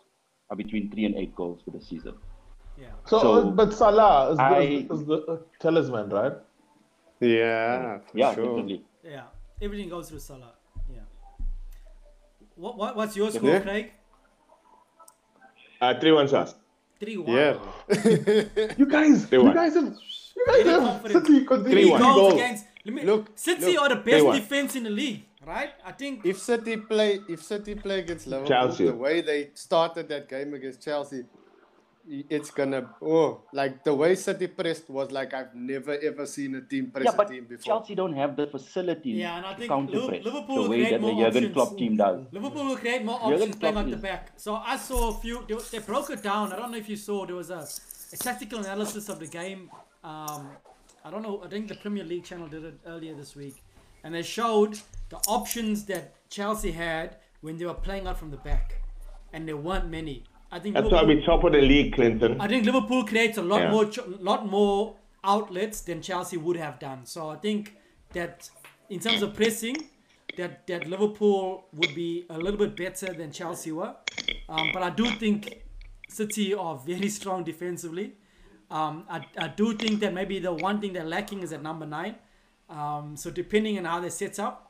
are between three and eight goals for the season. Yeah. So, So, uh, but Salah is, the I- is, is the uh, talisman, right? Yeah, for Yeah, sure. definitely. Yeah. Everything goes through Salah. Yeah. What, what what's your score, Yeah. Craig? Uh, 3 1 us. 3 1. Yeah. You guys, They you won. guys have, you guys Very have confident. City conceding Three three one. goals goals. against. Let me, Look, City look. are the best won. defense in the league, right? I think. If City play, if City play against Liverpool, Chelsea. the way they started that game against Chelsea, i- it's gonna oh, like the way City pressed was like I've never ever seen a team press Yeah, a team before. Chelsea don't have the facilities Yeah, and I to think counter press Liverpool the will way that the more Jurgen options. Klopp team does. Liverpool will create more Jurgen options playing Klopp out the back. So I saw a few. They, they broke it down. I don't know if you saw. There was a, a tactical analysis of the game. Um, I don't know. I think the Premier League channel did it earlier this week, and they showed the options that Chelsea had when they were playing out from the back, and there weren't many. I think That's why we top of the league, Clinton. I think Liverpool creates a lot Yeah. more, ch- lot more outlets than Chelsea would have done. So I think that in terms of pressing, that, that Liverpool would be a little bit better than Chelsea were. Um, but I do think City are very [LAUGHS] strong defensively. Um, I, I do think that maybe the one thing they're lacking is at number nine. Um, so depending on how they set up,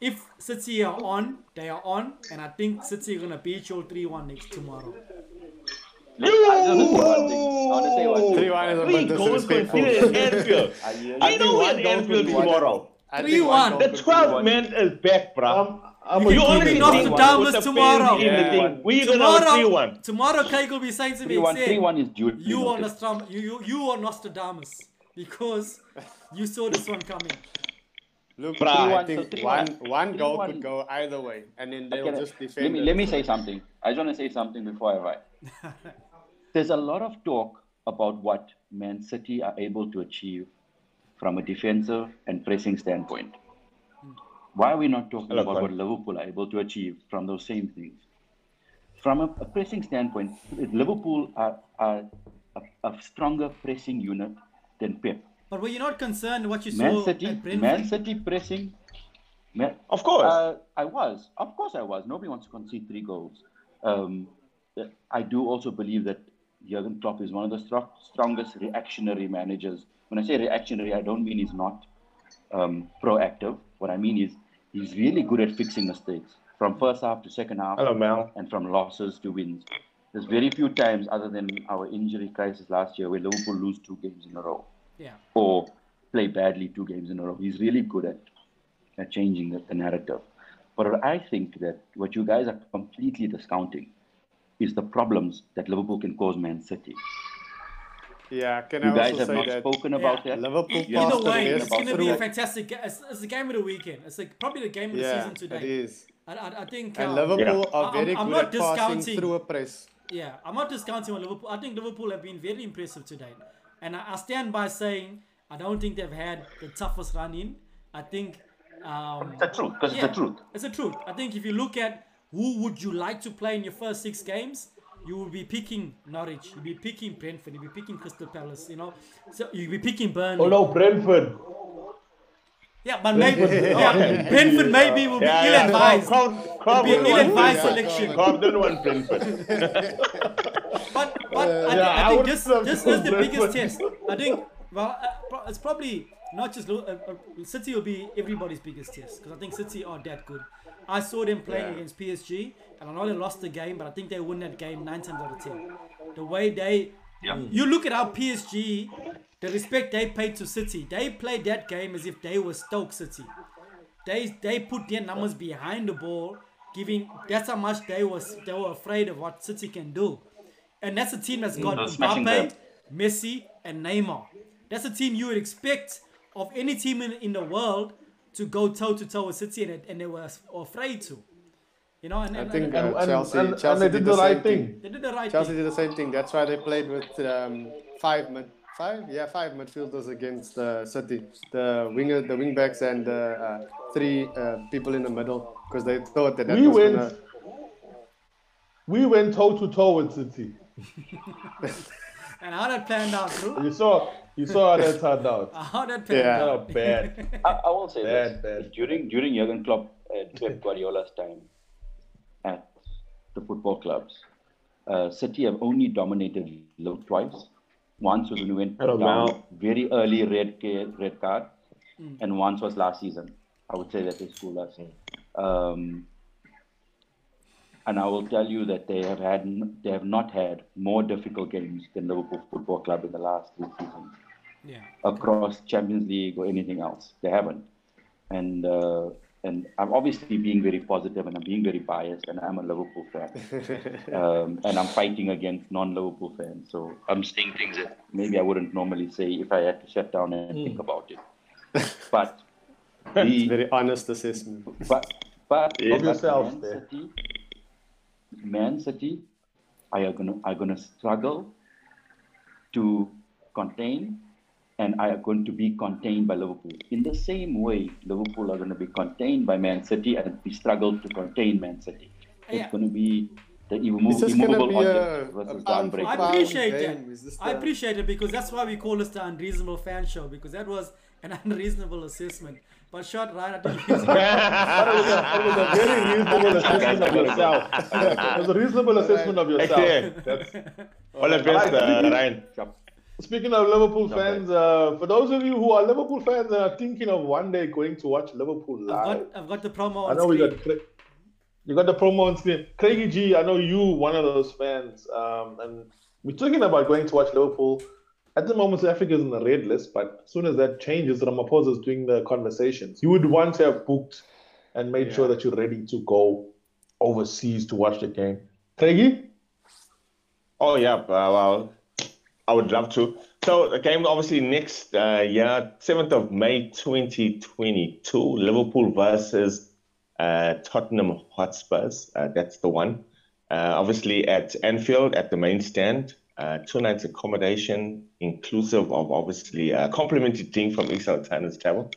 if City are on, they are on, and I think City are gonna beat you 3-1 next tomorrow. I just want one thing. I want to say one thing. Three one is a Three bit disrespectful. [LAUGHS] Anfield. I know we're one at Anfield could be one. tomorrow. 3-1. The goal could 12th man is back, bro. Um, I'm You a You can already be think Nostradamus tomorrow. fans the Yeah. We're gonna Tomorrow, 3-1. tomorrow, Kyle will be saying to me, 3-1, saying, 3-1 is due. you are noted. Nostram- you, you, you are Nostradamus because you saw this one coming. Look, Bruh. I 3-1, think 3-1. one one goal 3-1. could go either way, and then they'll Okay, just defend. let me it. let me say something. I just want to say something before I write. [LAUGHS] There's a lot of talk about what Man City are able to achieve from a defensive and pressing standpoint. Hmm. Why are we not talking Hello, about what Liverpool are able to achieve from those same things? From a, a pressing standpoint, Liverpool are, are a, a stronger pressing unit than Pep. But were you not concerned what you Man saw City, at Brentford? Man City pressing. Man, Of course. uh, I was. Of course, I was. Nobody wants to concede three goals. Um, I do also believe that Jurgen Klopp is one of the stro- strongest reactionary managers. When I say reactionary, I don't mean he's not um, proactive. What I mean is he's really good at fixing mistakes from first half to second half Hello, Mel. and from losses to wins. There's very few times, other than our injury crisis last year, where Liverpool lose two games in a row Yeah. or play badly two games in a row. He's really good at, at changing the, the narrative. But I think that what you guys are completely discounting is the problems that Liverpool can cause Man City. Yeah, can You I guys also have say not that spoken about Yeah. that. Liverpool You Either way, it's going to be a fantastic. ga- It's, it's the game of the weekend. It's like probably the game of the Yeah, season today. it is. I, I, I think. And um, Liverpool I- are I'm- very I'm good not at passing through a press. Yeah, I'm not discounting on Liverpool. I think Liverpool have been very impressive today, and I, I stand by saying I don't think they've had the toughest run in. I think. Um, It's the truth, because yeah, it's the truth. It's the truth. I think if you look at who would you like to play in your first six games, you will be picking Norwich, you'll be picking Brentford, you'll be picking Crystal Palace, you know. So you'll be picking Burnley. Oh no, Brentford. Yeah, but maybe yeah, [LAUGHS] Brentford maybe will be Yeah, yeah. ill-advised. Crowd, crowd, Be an ill-advised Brentford. selection. Crowd didn't want Brentford. [LAUGHS] But but I, yeah, I I think would this this is the biggest test. I think well, uh, it's probably not just uh, uh, City will be everybody's biggest test because I think City are that good. I saw them playing Yeah. against PSG, and I know they lost the game, but I think they win that game nine times out of ten. The way they, you look at how PSG, the respect they paid to City, they played that game as if they were Stoke City. They they put their numbers behind the ball, giving that's how much they was they were afraid of what City can do. And that's a team that's got They're Mbappe. Messi, and Neymar. That's a team you would expect of any team in, in the world to go toe to toe with City, and, and they were afraid to. You know, and, I and, think and, uh, And, and, Chelsea, and, Chelsea and they did the right thing. they did the right thing. Chelsea thing. did the same thing. That's why they played with um, five mid, five, yeah, five midfielders against uh, City. The winger, the wing backs, and uh, uh, three uh, people in the middle because they thought that that We was went- gonna. We went toe to toe with City. [LAUGHS] And how that planned out, bro? You saw, you saw how that turned out. [LAUGHS] How that planned Yeah. out. Oh, bad. [LAUGHS] I, I will say Bad, this. bad. During during Jurgen Klopp and Pep Guardiola's time at the football clubs, uh, City have only dominated Liverpool twice. Once was when we went down Mal. very early red red card, and once was last season. I would say that they schooled us. Um, and I will tell you that they have had they have not had more difficult games than Liverpool Football Club in the last three seasons Yeah. across Champions League or anything else. They haven't. And uh, and I'm obviously being very positive and I'm being very biased and I'm a Liverpool fan. [LAUGHS] um, and I'm fighting against non-Liverpool fans. So I'm saying things that maybe I wouldn't normally say if I had to shut down and think about it. [LAUGHS] But the, Very honest assessment. but but, Yeah. but yourself Man there. City, Man are gonna are gonna struggle to contain and I are going to be contained by Liverpool. In the same way, Liverpool are going to be contained by Man City and we struggle to contain Man City. It's Yeah. going to be the immo- Is this gonna immovable be object a, versus a the unbreakable. I appreciate game? that. Is I appreciate it because that's why we call this the unreasonable fan show because that was an [LAUGHS] unreasonable assessment. But shot right, I think he was- That was a, that was a very reasonable assessment of yourself. It was a reasonable assessment of yourself. Excellent. That's all the best, uh, Ryan. Speaking of Liverpool fans, uh, for those of you who are Liverpool fans and are thinking of one day going to watch Liverpool I've live, got, I've got the promo I on know we screen. got Cra- you got the promo on screen. Craigie G, I know you one of those fans, um, and we're talking about going to watch Liverpool. At the moment, South Africa is on the red list, but as soon as that changes, Ramaphosa is doing the conversations. You would want to have booked and made sure that you're ready to go overseas to watch the game. Craigie? Oh yeah, uh, well, I would love to. So the game obviously next uh, year, seventh of May, twenty twenty two, Liverpool versus uh, Tottenham Hotspurs. Uh, that's the one. Uh, obviously at Anfield at the main stand. Uh, two nights accommodation, inclusive of obviously a complimentary drink from Tennis Travel.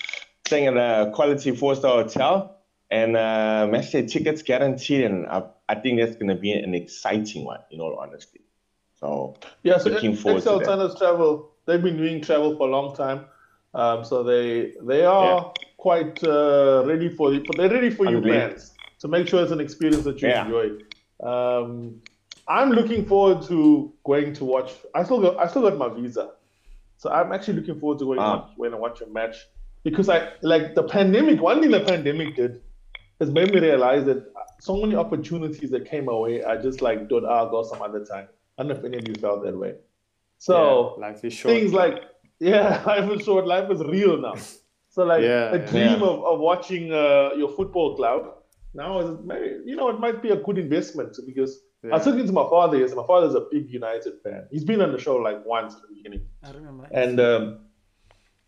Staying at a quality four star hotel and uh, match day tickets guaranteed. And I, I think that's going to be an exciting one, in all honesty. So Yeah, so Looking forward XL to. Tennis Travel, they've been doing travel for a long time. Um, so they they are quite uh, ready for you. They're ready for you fans. So make sure it's an experience that you Yeah. enjoy. Um, I'm looking forward to going to watch. I still got I still got my visa, so I'm actually looking forward to going Ah. to watch, when I watch a match because I like the pandemic. One thing the pandemic did has made me realize that so many opportunities that came away are just like, "Dude, I'll go some other time." I don't know if any of you felt that way. So Yeah, life is short. things like yeah, [LAUGHS] life is short. Life is real now. So like Yeah, a dream Yeah. of, of watching uh, your football club now is maybe you know it might be a good investment because I was Yeah. talking to my father yesterday. My father's a big United fan. He's been on the show like once at the beginning, I remember. and um,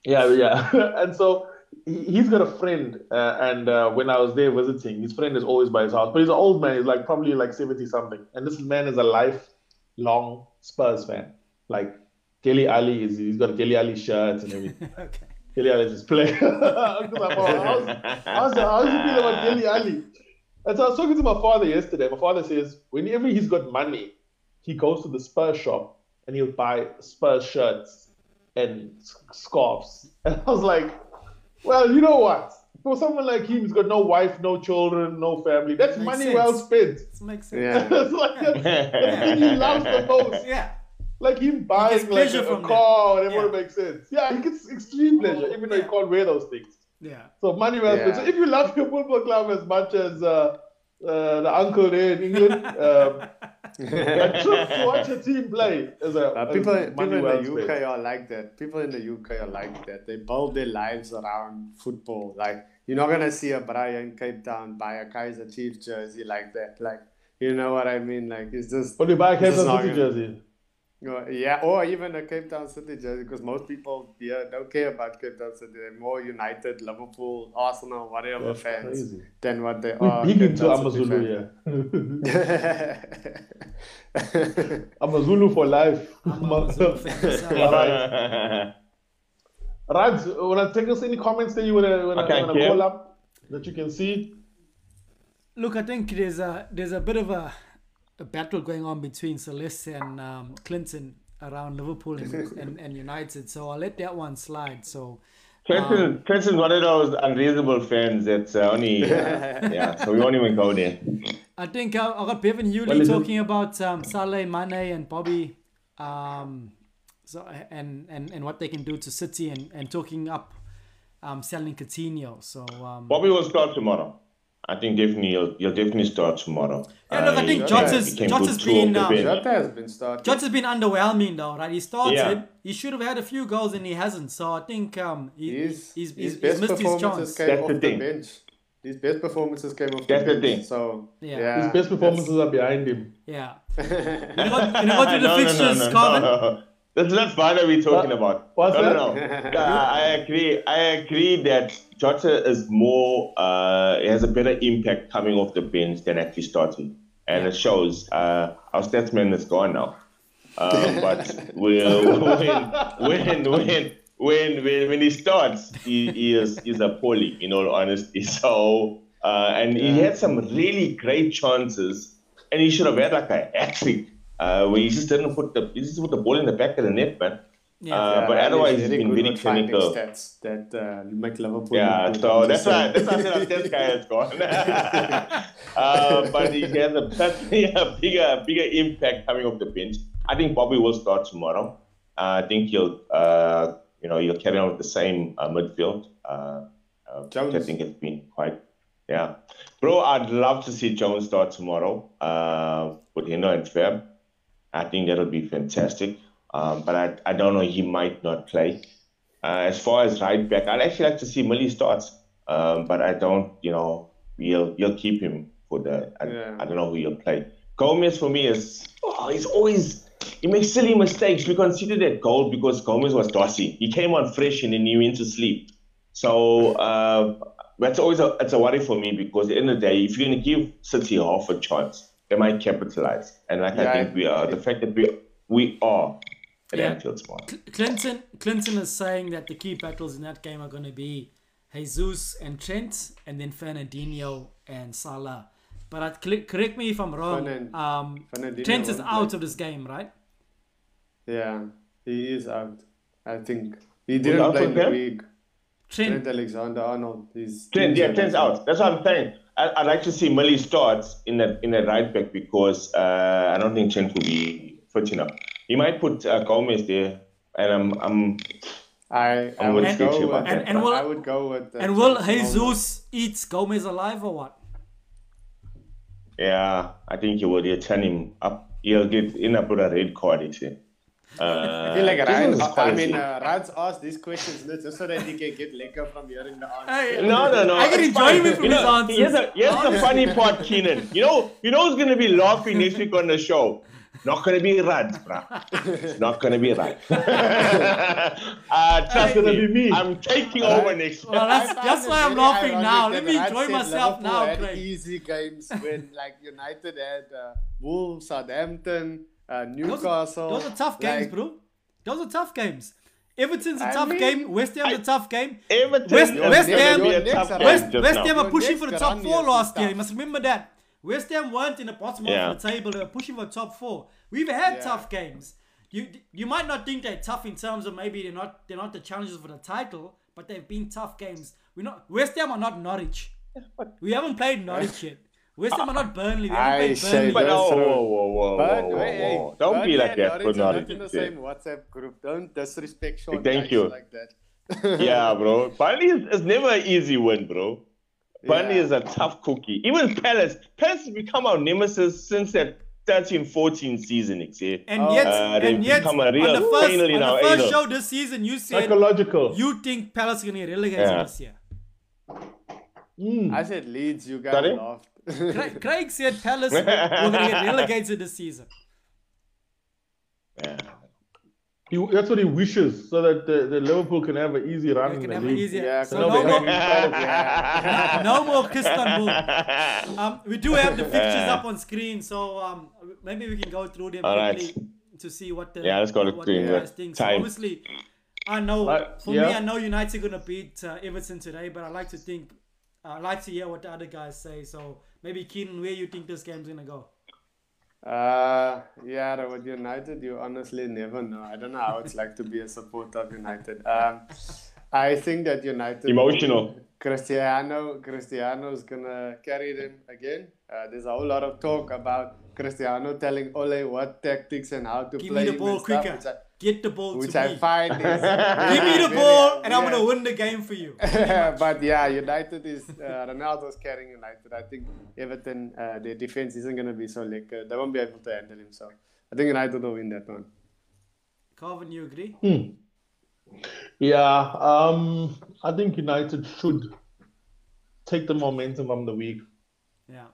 yeah, yeah, [LAUGHS] and so he- he's got a friend, uh, and uh, when I was there visiting, his friend is always by his house, but he's an old man. He's like probably like seventy something, and this man is a lifelong Spurs fan. Like Dele Alli is, he's got a Dele Alli shirt and everything. [LAUGHS] okay. Dele Alli is his player. [LAUGHS] I'm all, how's, how's, how's he feel about Dele Alli? And so I was talking to my father yesterday. My father says whenever he's got money, he goes to the Spurs shop and he'll buy Spurs shirts and scarves. [LAUGHS] And I was like, well, you know what? For someone like him, he's got no wife, no children, no family. That's Makes money sense. well spent. This makes sense. [LAUGHS] Yeah. That's like that's, that's the thing he loves the [LAUGHS] most. Yeah. Like him buying like a, a car, whatever Yeah. it makes sense. Yeah, he gets extreme pleasure, even though he can't wear those things. Yeah. So money well spent. Yeah. So if you love your football club as much as uh, uh, the uncle there in England, um, a trip to watch a team play is a Uh, people, money people in the UK spent. are like that. People in the UK are like that. They build their lives around football. Like you're not gonna see a Brian Cape Town buy a Kaiser Chiefs jersey like that. Like you know what I mean? Like it's just But you buy a This is Kansas City gonna- jersey. Uh, yeah, or even a Cape Town City jersey because most people here don't care about Cape Town City. They're more United, Liverpool, Arsenal, whatever That's fans crazy. than what they We're are. big Cape into Town Amazulu, fans. yeah. [LAUGHS] Amazulu for life. I'm a Amazulu fan myself. All right. Raj, wanna take us any comments that you wanna, wanna, Okay, wanna yeah. call up that you can see? Look, I think there's a there's a bit of a, a battle going on between Celeste and um, Clinton around Liverpool and, [LAUGHS] and, and United. So I'll let that one slide. So Clinton, Clinton's one of those unreasonable fans that's uh, only, uh, [LAUGHS] yeah, so we won't even go there. I think uh, I got Bevan Hewley Well, talking about um, Salah, Mane, and Bobby, um, so and, and and what they can do to City, and, and talking up um, selling Coutinho. So um, Bobby will start tomorrow. I think definitely he'll, he'll definitely start tomorrow. Yeah, look, I think he- Jota's- he came Jota's good two off been, the um, bench. Jota has been starting. Jota has been underwhelming though, right? He started, Yeah. he should have had a few goals and he hasn't. So I think um, he, His, he's, his he's, he's best missed his performances chance. came That's off the the, bench. His best performances came off That's the the bench. thing. So Yeah. yeah, His best performances are behind him. Yeah. Can I go, can I go the no, fixtures, no, no, no, Carmen? no. That's not Fana we're talking What- about. what's no, that? no, no. Yeah, I agree. I agree that Jota is more, uh, has a better impact coming off the bench than actually starting. And it shows. Uh, our statsman is gone now. Um, but [LAUGHS] we'll, when, when, when, when, when, when he starts, he, he is is appalling, in all honesty. [LAUGHS] So, uh, and he had some really great chances and he should have had like a hat trick uh, where he just didn't put the he just put the ball in the back of the net, man. Yeah. Uh, but Yeah, otherwise, he's been very clinical. Stats that uh, make Liverpool. Yeah, so that's why that's why I said this guy has gone. [LAUGHS] [LAUGHS] uh, but he has a, a [LAUGHS] bigger bigger impact coming off the bench. I think Bobby will start tomorrow. Uh, I think he'll uh, you know he'll carry on with the same uh, midfield. Uh, uh, which I Jones. think has been quite yeah, bro. I'd love to see Jones start tomorrow. Uh, with Hino and Fab. I think that'll be fantastic. Um, but I, I don't know, he might not play. Uh, as far as right back, I'd actually like to see Millie starts. Um, but I don't, you know, you'll you'll keep him for the. I, Yeah. I don't know who you'll play. Gomez for me is oh, he's always he makes silly mistakes. We considered that goal because Gomez was dossy. He came on fresh and then he went to sleep. So uh, that's always a it's a worry for me because at the end of the day, if you're gonna give City half a chance, they might capitalize. And like I Yeah, think we are, the fact that we we are at Yeah. Anfield tomorrow. Cl- Clinton Clinton is saying that the key battles in that game are going to be Jesus and Trent, and then Fernandinho and Salah. But I, cl- correct me if I'm wrong. Fernan- Um, Fernandinho Trent is out play. of this game, right? Yeah, he is out. I think he didn't play in the them? week. Trent. Trent Alexander Arnold. He's Trent, yeah, Trent's out. That's what I'm saying. I, I'd like to see Millie start in the in the right back because uh, I don't think Chen will be fit enough. He might put uh, Gomez there, and I'm I'm I, I I'm would gonna go to you with. And- and will- I would go with And will Trent Arnold. Jesus eat Gomez alive or what? yeah. I think he will. He'll turn him up. He'll get in up with a red card. He said. Uh, I feel like this Ryan, is I mean, uh, Rad's asked these questions just so that he can get liquor from hearing the answer. No, no, no. I get it's enjoyment fine. from you his know, answers. Here's, a, here's the funny part, Keenan. You know, you know who's gonna be laughing next week on the show? Not gonna be Rad, bruh. [LAUGHS] It's not gonna be Rad. uh, trust gonna me, be me. I'm taking over next week. Well, that's, that's why I'm laughing now. Let me Rad enjoy myself Liverpool now, had Craig. Easy games when like United had uh, Wolves, Southampton, uh, Those, Newcastle. those are tough games, like, bro. Those are tough games. Everton's a I tough mean, game. West Ham's a I- tough game. Everton West- West Ham- be a tough game West, West. Ham are pushing for the top four last tough. year. You must remember that. West Ham weren't in the bottom Yeah. of the table. They were pushing for top four. We've had Yeah. tough games. You you might not think they're tough in terms of maybe they're not they're not the challenges for the title, but they've been tough games. We're not West Ham are not Norwich. We haven't played Norwich yet. West Ham are not Burnley. We haven't I played say Burnley. But That's oh, true. whoa, whoa, whoa, But whoa, whoa, hey, hey, whoa. Don't Burnley be like that Norwich not in the yeah. same WhatsApp group. Don't disrespect Sean Thank you. like that. Yeah, bro. Burnley is, is never an easy win, bro. Burnley Yeah. is a tough cookie. Even Palace. Palace has become our nemesis since that 13-14 season, you see. And Oh. yet, Uh, and yet, become a on the first, pain in on our the first anal. show this season, you said Psychological. you think Palace are going to get relegated Yeah. this year. Mm. I said Leeds, you guys Sorry? laughed. Craig, [LAUGHS] Craig said Palace were going to get relegated this season. Yeah. He, that's what he wishes, so that the, the Liverpool can have an easy run They in can the have an league. easier. Yeah, so no, no more, yeah. [LAUGHS] no more Istanbul. [LAUGHS] Um, we do have the fixtures up on screen, so um, maybe we can go through them All right. quickly to see what the Yeah, let's go to what screen, the yeah. guys think. So Time. obviously, I know Uh, for me. I know United are gonna beat uh, Everton today, but I like to think, I like to hear what the other guys say. So maybe Keenan, where you think this game's gonna go? Uh, yeah, with United, you honestly never know. I don't know how it's like to be a supporter of United. Um, I think that United Emotional. Cristiano, Cristiano is gonna carry them again. Uh, there's a whole lot of talk about Cristiano telling Ole what tactics and how to Give play me the ball and stuff, quicker. which I, Get the ball which to I me. find is [LAUGHS] [LAUGHS] Give me the ball, and I'm gonna win the game for you. [LAUGHS] but yeah, United is uh, Ronaldo's carrying United. I think Everton, uh, their defense isn't going to be so like uh, they won't be able to handle him. So I think United will win that one. Carvin, you agree? Yeah, um, I think United should take the momentum from the week. Yeah,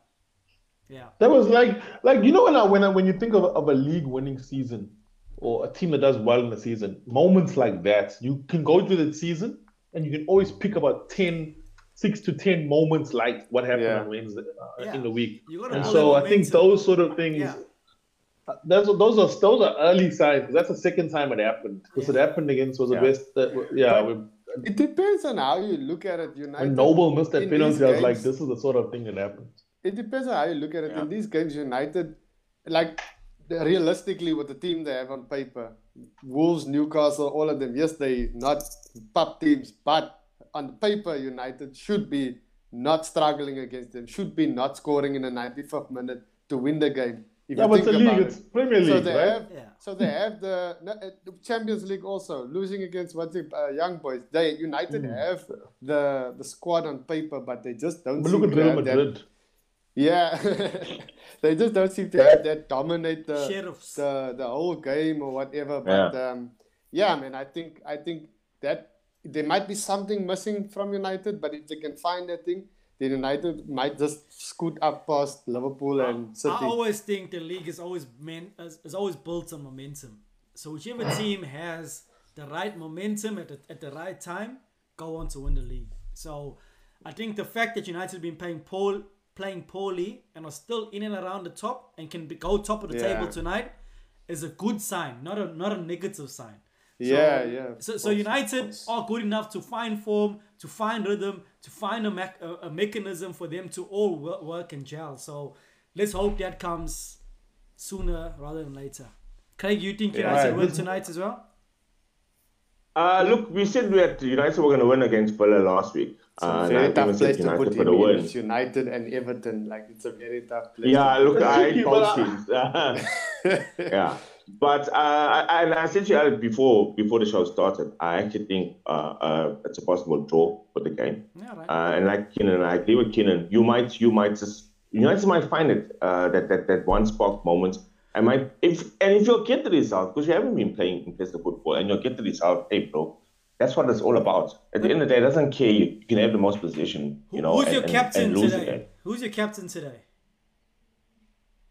yeah. That was like, like you know, when I, when I, when you think of, of a league-winning season or a team that does well in the season, moments like that, you can go through the season and you can always pick about 10, 6 to 10 moments like what happened Yeah. on Wednesday uh, Yeah. in the week. And so I think those sort of things, Yeah. uh, that's, those are those are early signs. That's the second time it happened because it happened against was it Yeah. West? Uh, yeah, But- when, It depends on how you look at it. United. when Noble missed that in penalty, I was like, this is the sort of thing that happens. it depends on how you look at it. In these games, United, like the- realistically, with the team they have on paper, Wolves, Newcastle, all of them. Yes, they not pub teams, but on paper, United should be not struggling against them. Should be not scoring in the 95th minute to win the game. If Yeah, but it's a think league. about It's. Premier League, So they right? have, Yeah. so they have the, no, uh, Champions League also losing against what's it, uh, young boys. They United have the the squad on paper, but they just don't. But look at to Real have that- Madrid. Yeah, [LAUGHS] they just don't seem to have that dominate the Sheriffs. the, the whole game or whatever. But yeah. um, yeah, man, I think I think that there might be something missing from United, but if they can find that thing, then United might just scoot up past Liverpool and City. I always think the league is always meant is, is always built on momentum. So whichever team has the right momentum at the, at the right time, go on to win the league. So I think the fact that United have been playing poor, playing poorly and are still in and around the top and can be, go top of the Yeah. table tonight is a good sign, not a not a negative sign. yeah, yeah. So, so United are good enough to find form, to find rhythm, to find a, mech- a, a mechanism for them to all wo- work and gel. So let's hope that comes sooner rather than later. Craig, you think United Right. win tonight as well? Uh, look, we said that United were going to win against Villa last week. It's a Uh, and I very tough said place to put for him the in. win. It's United and Everton. Like it's a very tough place. Yeah, to look, I tricky, hate but I- yeah, [LAUGHS] but uh, I, and I said to you before before the show started, I actually think uh, uh, it's a possible draw for the game. Yeah, right. Uh, and like Keenan, I agree with Keenan. You might, you might just, United might find it uh, that that that one spark moment. I might, if and if you get the result, because you haven't been playing impressive football, and you get the result, hey, bro, that's what it's all about. At the end of the day, it doesn't care. You, you can have the most position, you know, Who's and, your and- captain and lose the today? game. Who's your captain today?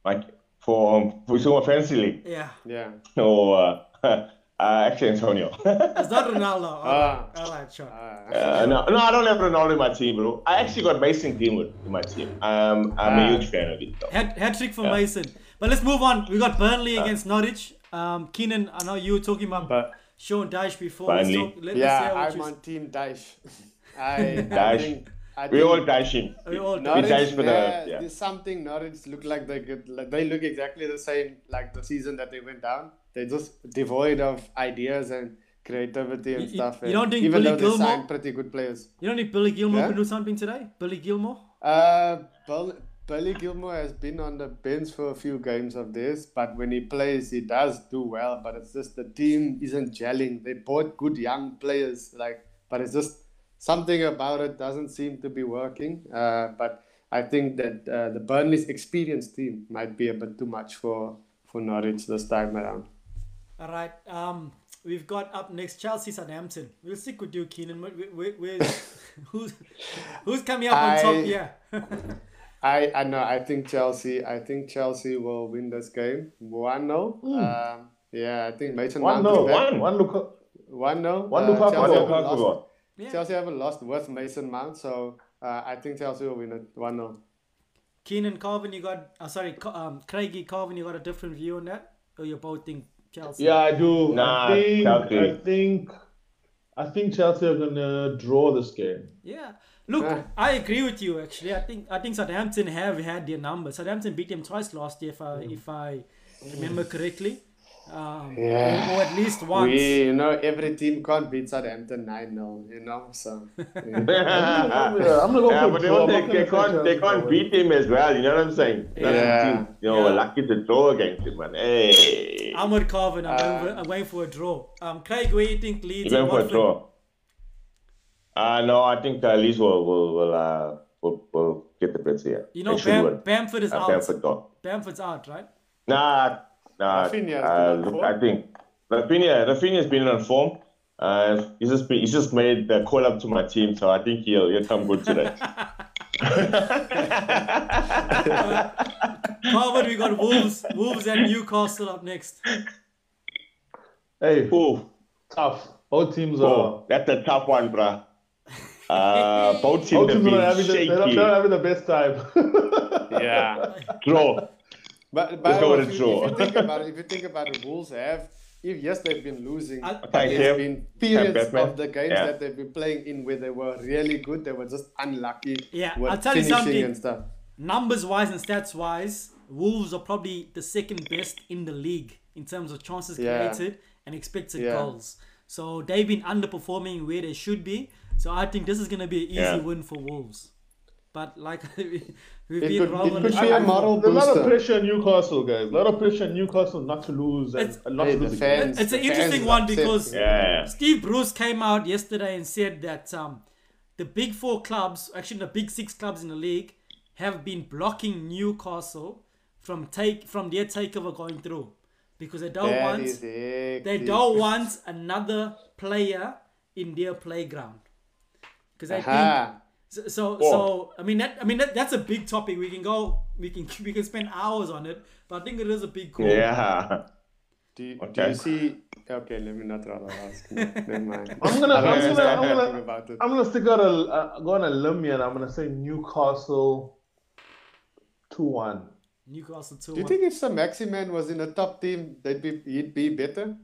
Like for for so fancy league Yeah, yeah. [LAUGHS] or uh, [LAUGHS] uh, actually Antonio. [LAUGHS] it's not Ronaldo. All right, Ah. all right, sure. Uh, Uh, no, no, I don't have Ronaldo in my team, bro. I actually got Mason Greenwood in my team. Um, I'm Ah. a huge fan of it, though. Hat, hat trick for Yeah. Mason. But let's move on. We got Burnley against Norwich. Um, Keenan, I know you were talking about but Sean Dyche before. Let's Burnley. talk, let, yeah, let's hear I'm on Team Dyche. [LAUGHS] I, I Dyche. think. I We think all dash him. We all do. Norwich, Dyche for the- yeah, yeah. there's something Norwich look like they could, like they look exactly the same like the season that they went down. They're just devoid of ideas and creativity and You- you- stuff. you and don't think even Billy though they Gilmore- signed pretty good players. You don't think Billy Gilmour Yeah? can do something today? Billy Gilmour? Uh, Bill, Billy Gilmour has been on the bench for a few games of this, but when he plays, he does do well. But it's just the team isn't gelling. They bought good young players, like, but it's just something about it doesn't seem to be working. Uh, but I think that uh, the Burnley's experienced team might be a bit too much for for Norwich this time around. All right. Um, we've got up next Chelsea Southampton. We'll stick with you, Keenan. Where, where, where's, [LAUGHS] who's who's coming up on top here? [LAUGHS] I I know. I think Chelsea. I think Chelsea will win this game. One 0 Um, yeah, I think Mason One Mount is no, one, one look. One 0 One uh, Lukaku, Chelsea, one haven't Lukaku lost, got. Yeah. Chelsea haven't lost with Mason Mount, so uh, I think Chelsea will win it one 0 Keenan Carvin, you got. Uh, sorry, um, Craigie Carvin, you got a different view on that? Or you both think Chelsea? Yeah, I do. Nah, I think. Chelsea. I think. I think Chelsea are gonna draw this game. Yeah. Look, Yeah. I agree with you. Actually, I think I think Southampton have had their number. Southampton beat them twice last year, if I if I remember correctly. Um, Yeah. or, or at least once. We, you know, every team can't beat Southampton 9 0, you know, so. yeah. [LAUGHS] I'm gonna- [LAUGHS] go yeah, but they, draw. don't- they, they gonna say can't they can't beat him as well. You know what I'm saying? That's Yeah. team, You know, Yeah. lucky to draw against him, man. Hey, I'm with Carvin. I'm, going, Uh, for, I'm going for a draw. Um, Craig, where you think Leeds you're going for a Watford? draw. Uh, no, I think uh, Leeds will will will, uh, will will get the bets here. You know, They should Bam, win. Bamford is Uh, out. Bamford don't. Bamford's out, right? Nah, nah. Raphinha's Uh, been on look, form. I think Raphinha, Raphinha's been on form. Uh, he's just been, he's just made the call up to my team, so I think he'll he'll come good today. [LAUGHS] [LAUGHS] Carvin, we got Wolves, Wolves and Newcastle up next. Hey, Ooh, tough. Both teams are. oh, that's a tough one, bruh. Uh, both teams Both have teams are been having the, they're, not, shaky. they're not having the best time. [LAUGHS] yeah. Draw. But, Let's go if, with a you, draw. if you think [LAUGHS] about it, if you think about it, Wolves have, if yes, they've been losing, I- but Thank there's you. been periods of the games Yeah. that they've been playing in where they were really good, they were just unlucky Yeah, I'll tell you something. and stuff. numbers wise and stats wise, Wolves are probably the second best in the league in terms of chances Yeah. created and expected Yeah. goals. So they've been underperforming where they should be. So I think this is going to be an easy Yeah. win for Wolves. But like [LAUGHS] we've It been could- wrong it on could the be a moral There's a lot of pressure on Newcastle, guys. A lot of pressure on Newcastle not to lose and, It's- not Hey, to lose. fans- It's an interesting one upset. because Yeah. Steve Bruce came out yesterday and said that um, the big four clubs, actually the big six clubs in the league, have been blocking Newcastle from take from their takeover going through because they don't That want they don't want another player in their playground because they think so. So, Oh. so I mean that I mean that, that's a big topic. We can go we can [LAUGHS] we can spend hours on it, but I think it is a big call. Yeah. Do you, do you see? Okay, let me not rather ask. No, [LAUGHS] never mind. I'm gonna, I don't I'm gonna, I'm gonna, about it. I'm gonna stick out a, uh, go on a limb here, and I'm gonna say Newcastle two one. Newcastle two. Do you think if Sir Maximan was in a top team, they'd be he'd be better?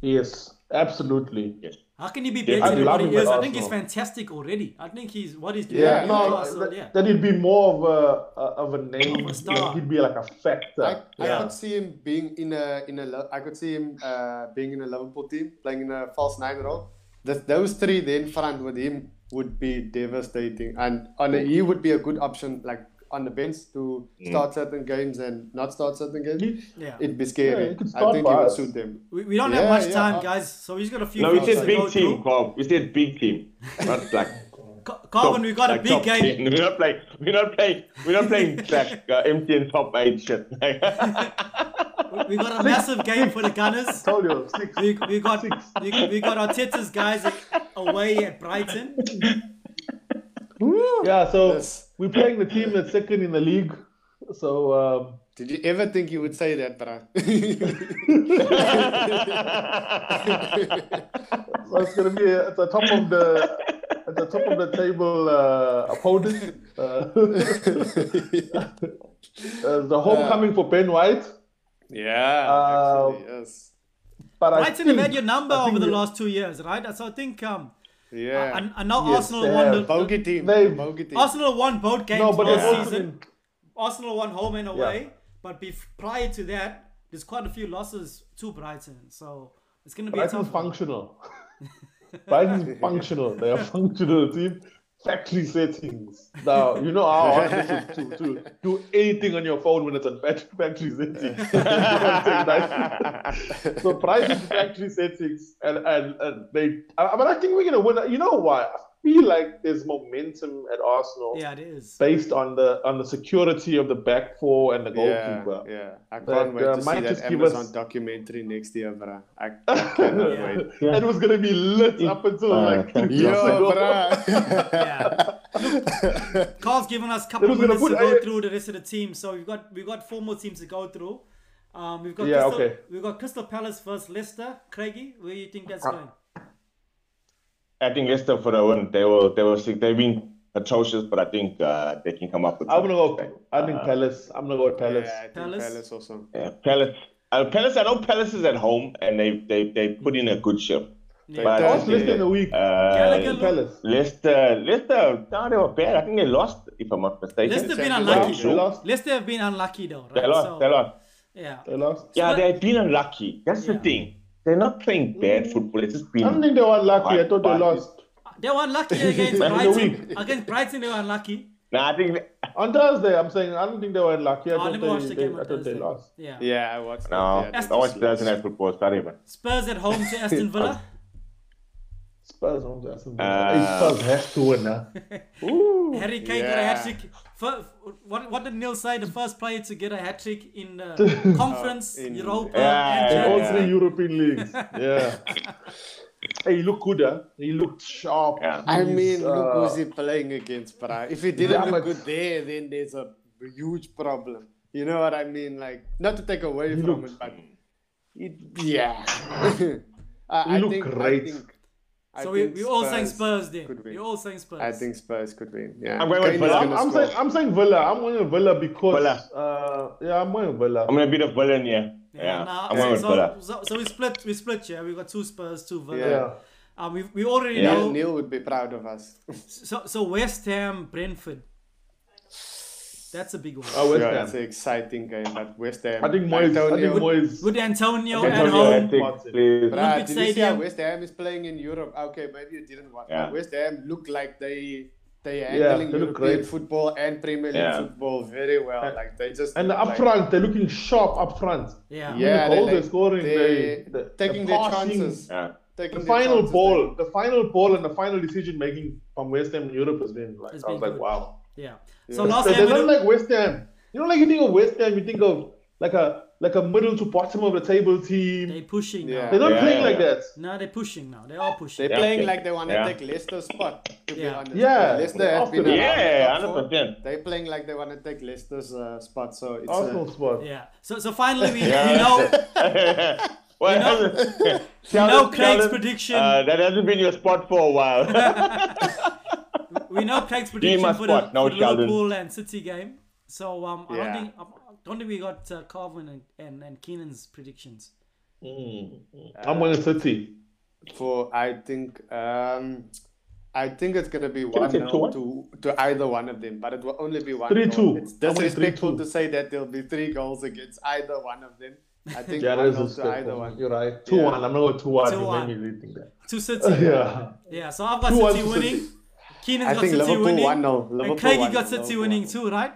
Yes, absolutely. How can he be better I than what he him is? I think he's fantastic already. I think he's what he's doing. Yeah, no, Newcastle, that, yeah. that he'd be more of a, a of a name. Of a star. He'd be like a factor. I, I yeah. could see him being in a in a Lo- I could see him uh, being in a Liverpool team playing in a false nine role. That those three then front with him would be devastating, and on a, he would be a good option like on the bench to start certain games and not start certain games. Yeah. It'd be scary. he could I think it would suit them. We, we don't Yeah, have much yeah, time, uh, guys, so we've got a few. No, we said to big team, through. Carl. We said big team. Not like Ca- Carvin, we've got a big game. 10. We're not playing. We're not playing. We're not playing [LAUGHS] like uh, MTN top eight shit. [LAUGHS] We got a massive game for the Gunners. [LAUGHS] Told you six. We, we got we, we got Arteta's guys away at Brighton. Yeah, so Yes. we're playing the team that's second in the league. So um, Did you ever think you would say that, bro? [LAUGHS] so it's gonna be at the top of the at the top of the table uh, opponent. Uh, [LAUGHS] uh, the homecoming for Ben White. yeah, Uh, actually, yes. But I Brighton have had think- your number over the last two years, right? So I think um, Yeah. I, I know Yes, Arsenal they won have. the, Bogey team. They- Bogey team. Arsenal won both games No, but they've last also season. Arsenal won home and away, but bef- prior to that, there's quite a few losses to Brighton. So it's going to be a Brighton's tough functional. [LAUGHS] Brighton's functional. They are functional team. Factory settings. Now you know how hard this is to, to do anything on your phone when it's on factory settings. [LAUGHS] [LAUGHS] so Brighton's factory settings, and and, and they. I, but I think we're gonna win. You know why? I feel like there's momentum at Arsenal Yeah, it is. based on the on the security of the back four and the goalkeeper. yeah. I can't That, wait uh, to see might that just give Amazon us- documentary next year, bro. I, I [LAUGHS] cannot Yeah. wait. [LAUGHS] Yeah. It was gonna be lit up until Uh, like three Yo, [LAUGHS] months ago. bro. Yeah. Carl's given us a couple It of gonna minutes to go I- through the rest of the team. So we've got we've got four more teams to go through. Um, we've got Yeah, Crystal, okay. we've got Crystal Palace versus Leicester. Craigie, where do you think that's Uh, going? I think Leicester for the win. They were they were sick. They've been atrocious, but I think uh, they can come up with. I'm gonna go. something. I think Uh, Palace. I'm gonna go with Palace. Yeah, I think Palace. Palace, also. Yeah, Palace. Uh, Palace. I know Palace is at home, and they they they put in a good shift. Yeah. But I I was in a week. uh, Gallagher- Palace. Leicester, Leicester, no, they were bad. I think they lost, if I'm not mistaken. Leicester have been unlucky. League. They lost. Leicester have been unlucky though, right? They lost. so, they lost. Yeah. They lost. Yeah, Spurs- they've been unlucky. That's Yeah. the thing. They're not playing bad football. It's just I don't think they were lucky. I thought they lost. They were unlucky [LAUGHS] against Man Brighton. Against Brighton, they were unlucky. Nah, I think. They, On Thursday, I'm saying I don't think they were lucky. I Oh, thought watched they, the they, game I thought they lost. Yeah. Yeah, I watched no, that. I watched Thursday night football. Sorry, man. Spurs at home to Aston [LAUGHS] Villa. Spurs on Aston Villa. Uh, Spurs has to win now. Ooh, [LAUGHS] Harry Kane got a hat trick. Fir- What, what did Neil say? The first player to get a hat trick in the [LAUGHS] conference, in- Europa, Yeah, and In yeah, all three League. European leagues. [LAUGHS] Yeah. hey, he looked good, huh? He looked sharp. Yeah. I He's, mean, look uh, who's he playing against, bro. If he didn't Yeah, look good there, then there's a huge problem. You know what I mean? Like, not to take away from looked- it, but it, yeah. [LAUGHS] I, He I looked think, great. I think, I So we, think we all saying Spurs then. could win. We're all saying Spurs. I think Spurs could win. Yeah, I'm going with Kane is Villa. gonna I'm saying I'm saying Villa. I'm going with Villa because Villa. Uh, yeah, I'm going with Villa. I'm gonna be the villain, yeah. Yeah, nah, I'm going with so, Villa. so, so we split. We split. Yeah, we got two Spurs, two Villa. Yeah. yeah. Um, we, we already Yeah. know. Neil would be proud of us. So so West Ham, Brentford. That's a big one. Oh, West Yeah, Ham. That's an exciting game, but West Ham. I think Moyes. I think Antonio- Moyes. With Antonio at home. Attic, please. Bruh, Olympic did you see how Stadium. West Ham is playing in Europe? Ah, okay, maybe you didn't watch. Yeah. West Ham look like they they Yeah, handling they look European great. football and Premier League Yeah. football very well. And- like they just And look up like, front, they're looking sharp up front. Yeah. Yeah, the goal they they're like- scoring, they- they, the, taking the their chances. Yeah. taking The final chances. ball, the final ball, and the final decision making from West Ham in Europe has been like It's I was like, good. wow. Yeah. Yeah. So last So time they're not like West Ham. You know, like you think of West Ham, you think of like a like a middle to bottom of the table team. they're pushing Yeah. now. They're not Yeah, playing yeah, like yeah. that. No, they're pushing now. They are pushing. They're Yeah, playing like they want to Yeah. take Leicester's spot. To be Yeah. honest, Yeah, Leicester they're been that. around Yeah, hundred percent. They're playing like they want to take Leicester's uh, spot. So it's Arsenal uh, spot. Yeah. So so finally we, Yeah. we know [LAUGHS] well, You know- [LAUGHS] Sheldon- we know Craig's prediction. Uh, that hasn't been your spot for a while. [LAUGHS] we know Craig's prediction for the, spot. No, for the Liverpool and City game. So um, I don't think I don't think we got uh, Carvin and, and, and Keenan's predictions. Mm. I'm going City. for I think um, I think it's gonna be Can one say nil 2-1? to to either one of them, but it will only be one. 3-2. It's disrespectful to say that there'll be three goals against either one of them. I think Yeah, one that is nil to either one. You're right. Two one. I'm not going two one. You 2-1. made me really think that. To City. [LAUGHS] yeah. Yeah, so I've got 2-1 City to winning. City. Keenan's I got think City Liverpool winning. one 0 and Craigie one got City Liverpool winning one too, right?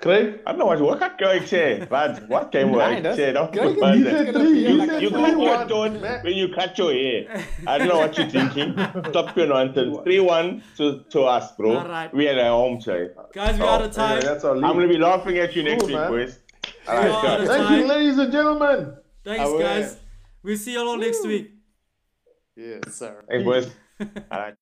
Craig. I don't know what, what can Craig say, but what can Nah, I that's- say? Don't Craig- put He that. said three. be like You a three got your tone when you cut your hair. I don't know what you're thinking. Stop your nonsense. [LAUGHS] 3 1 to, to us, bro. All right. We are at home side. Guys, we Oh, out of oh, time. Anyway, that's our I'm going to be laughing at you next Cool, week, man. boys. We All right, are out of Thank you, ladies and gentlemen. Thanks, guys. We'll see you all next week. Yes, sir. Hey, boys. All right. [LAUGHS]